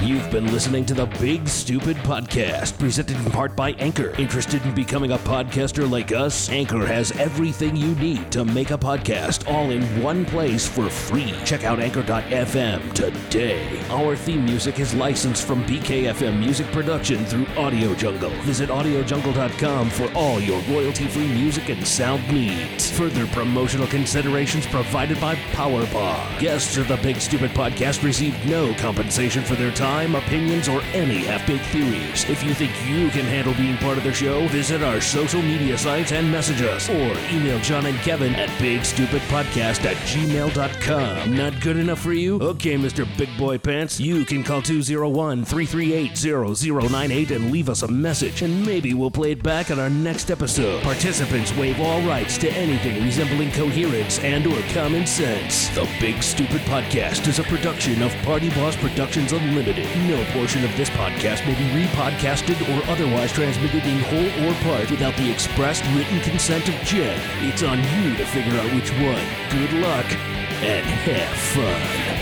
You've been listening to the Big Stupid Podcast, presented in part by Anchor. Interested in becoming a podcaster like us? Anchor has everything you need to make a podcast all in one place for free. Check out Anchor.fm today. Our theme music is licensed from BKFM Music Production through Audio Jungle. Visit AudioJungle.com for all your royalty free music and sound needs. Further promotional considerations provided by Powerbar. Guests of the Big Stupid Podcast receive no compensation for their time, opinions, or any half baked theories. If you think you can handle being part of the show, visit our social media sites and message us, or email John and Kevin at bigstupidpodcast at gmail.com. Not good enough for you? Okay, Mr. Big Boy Pants, you can call 201 338 0098 and leave us a message, and maybe we'll play it back on our next episode. Participants waive all rights to anything resembling coherence and or common sense. The Big Stupid Podcast is a production of Party Boss Productions Unlimited. No portion of this podcast may be repodcasted or otherwise transmitted in whole or part without the expressed written consent of Jen. It's on you to figure out which one. Good luck and have fun.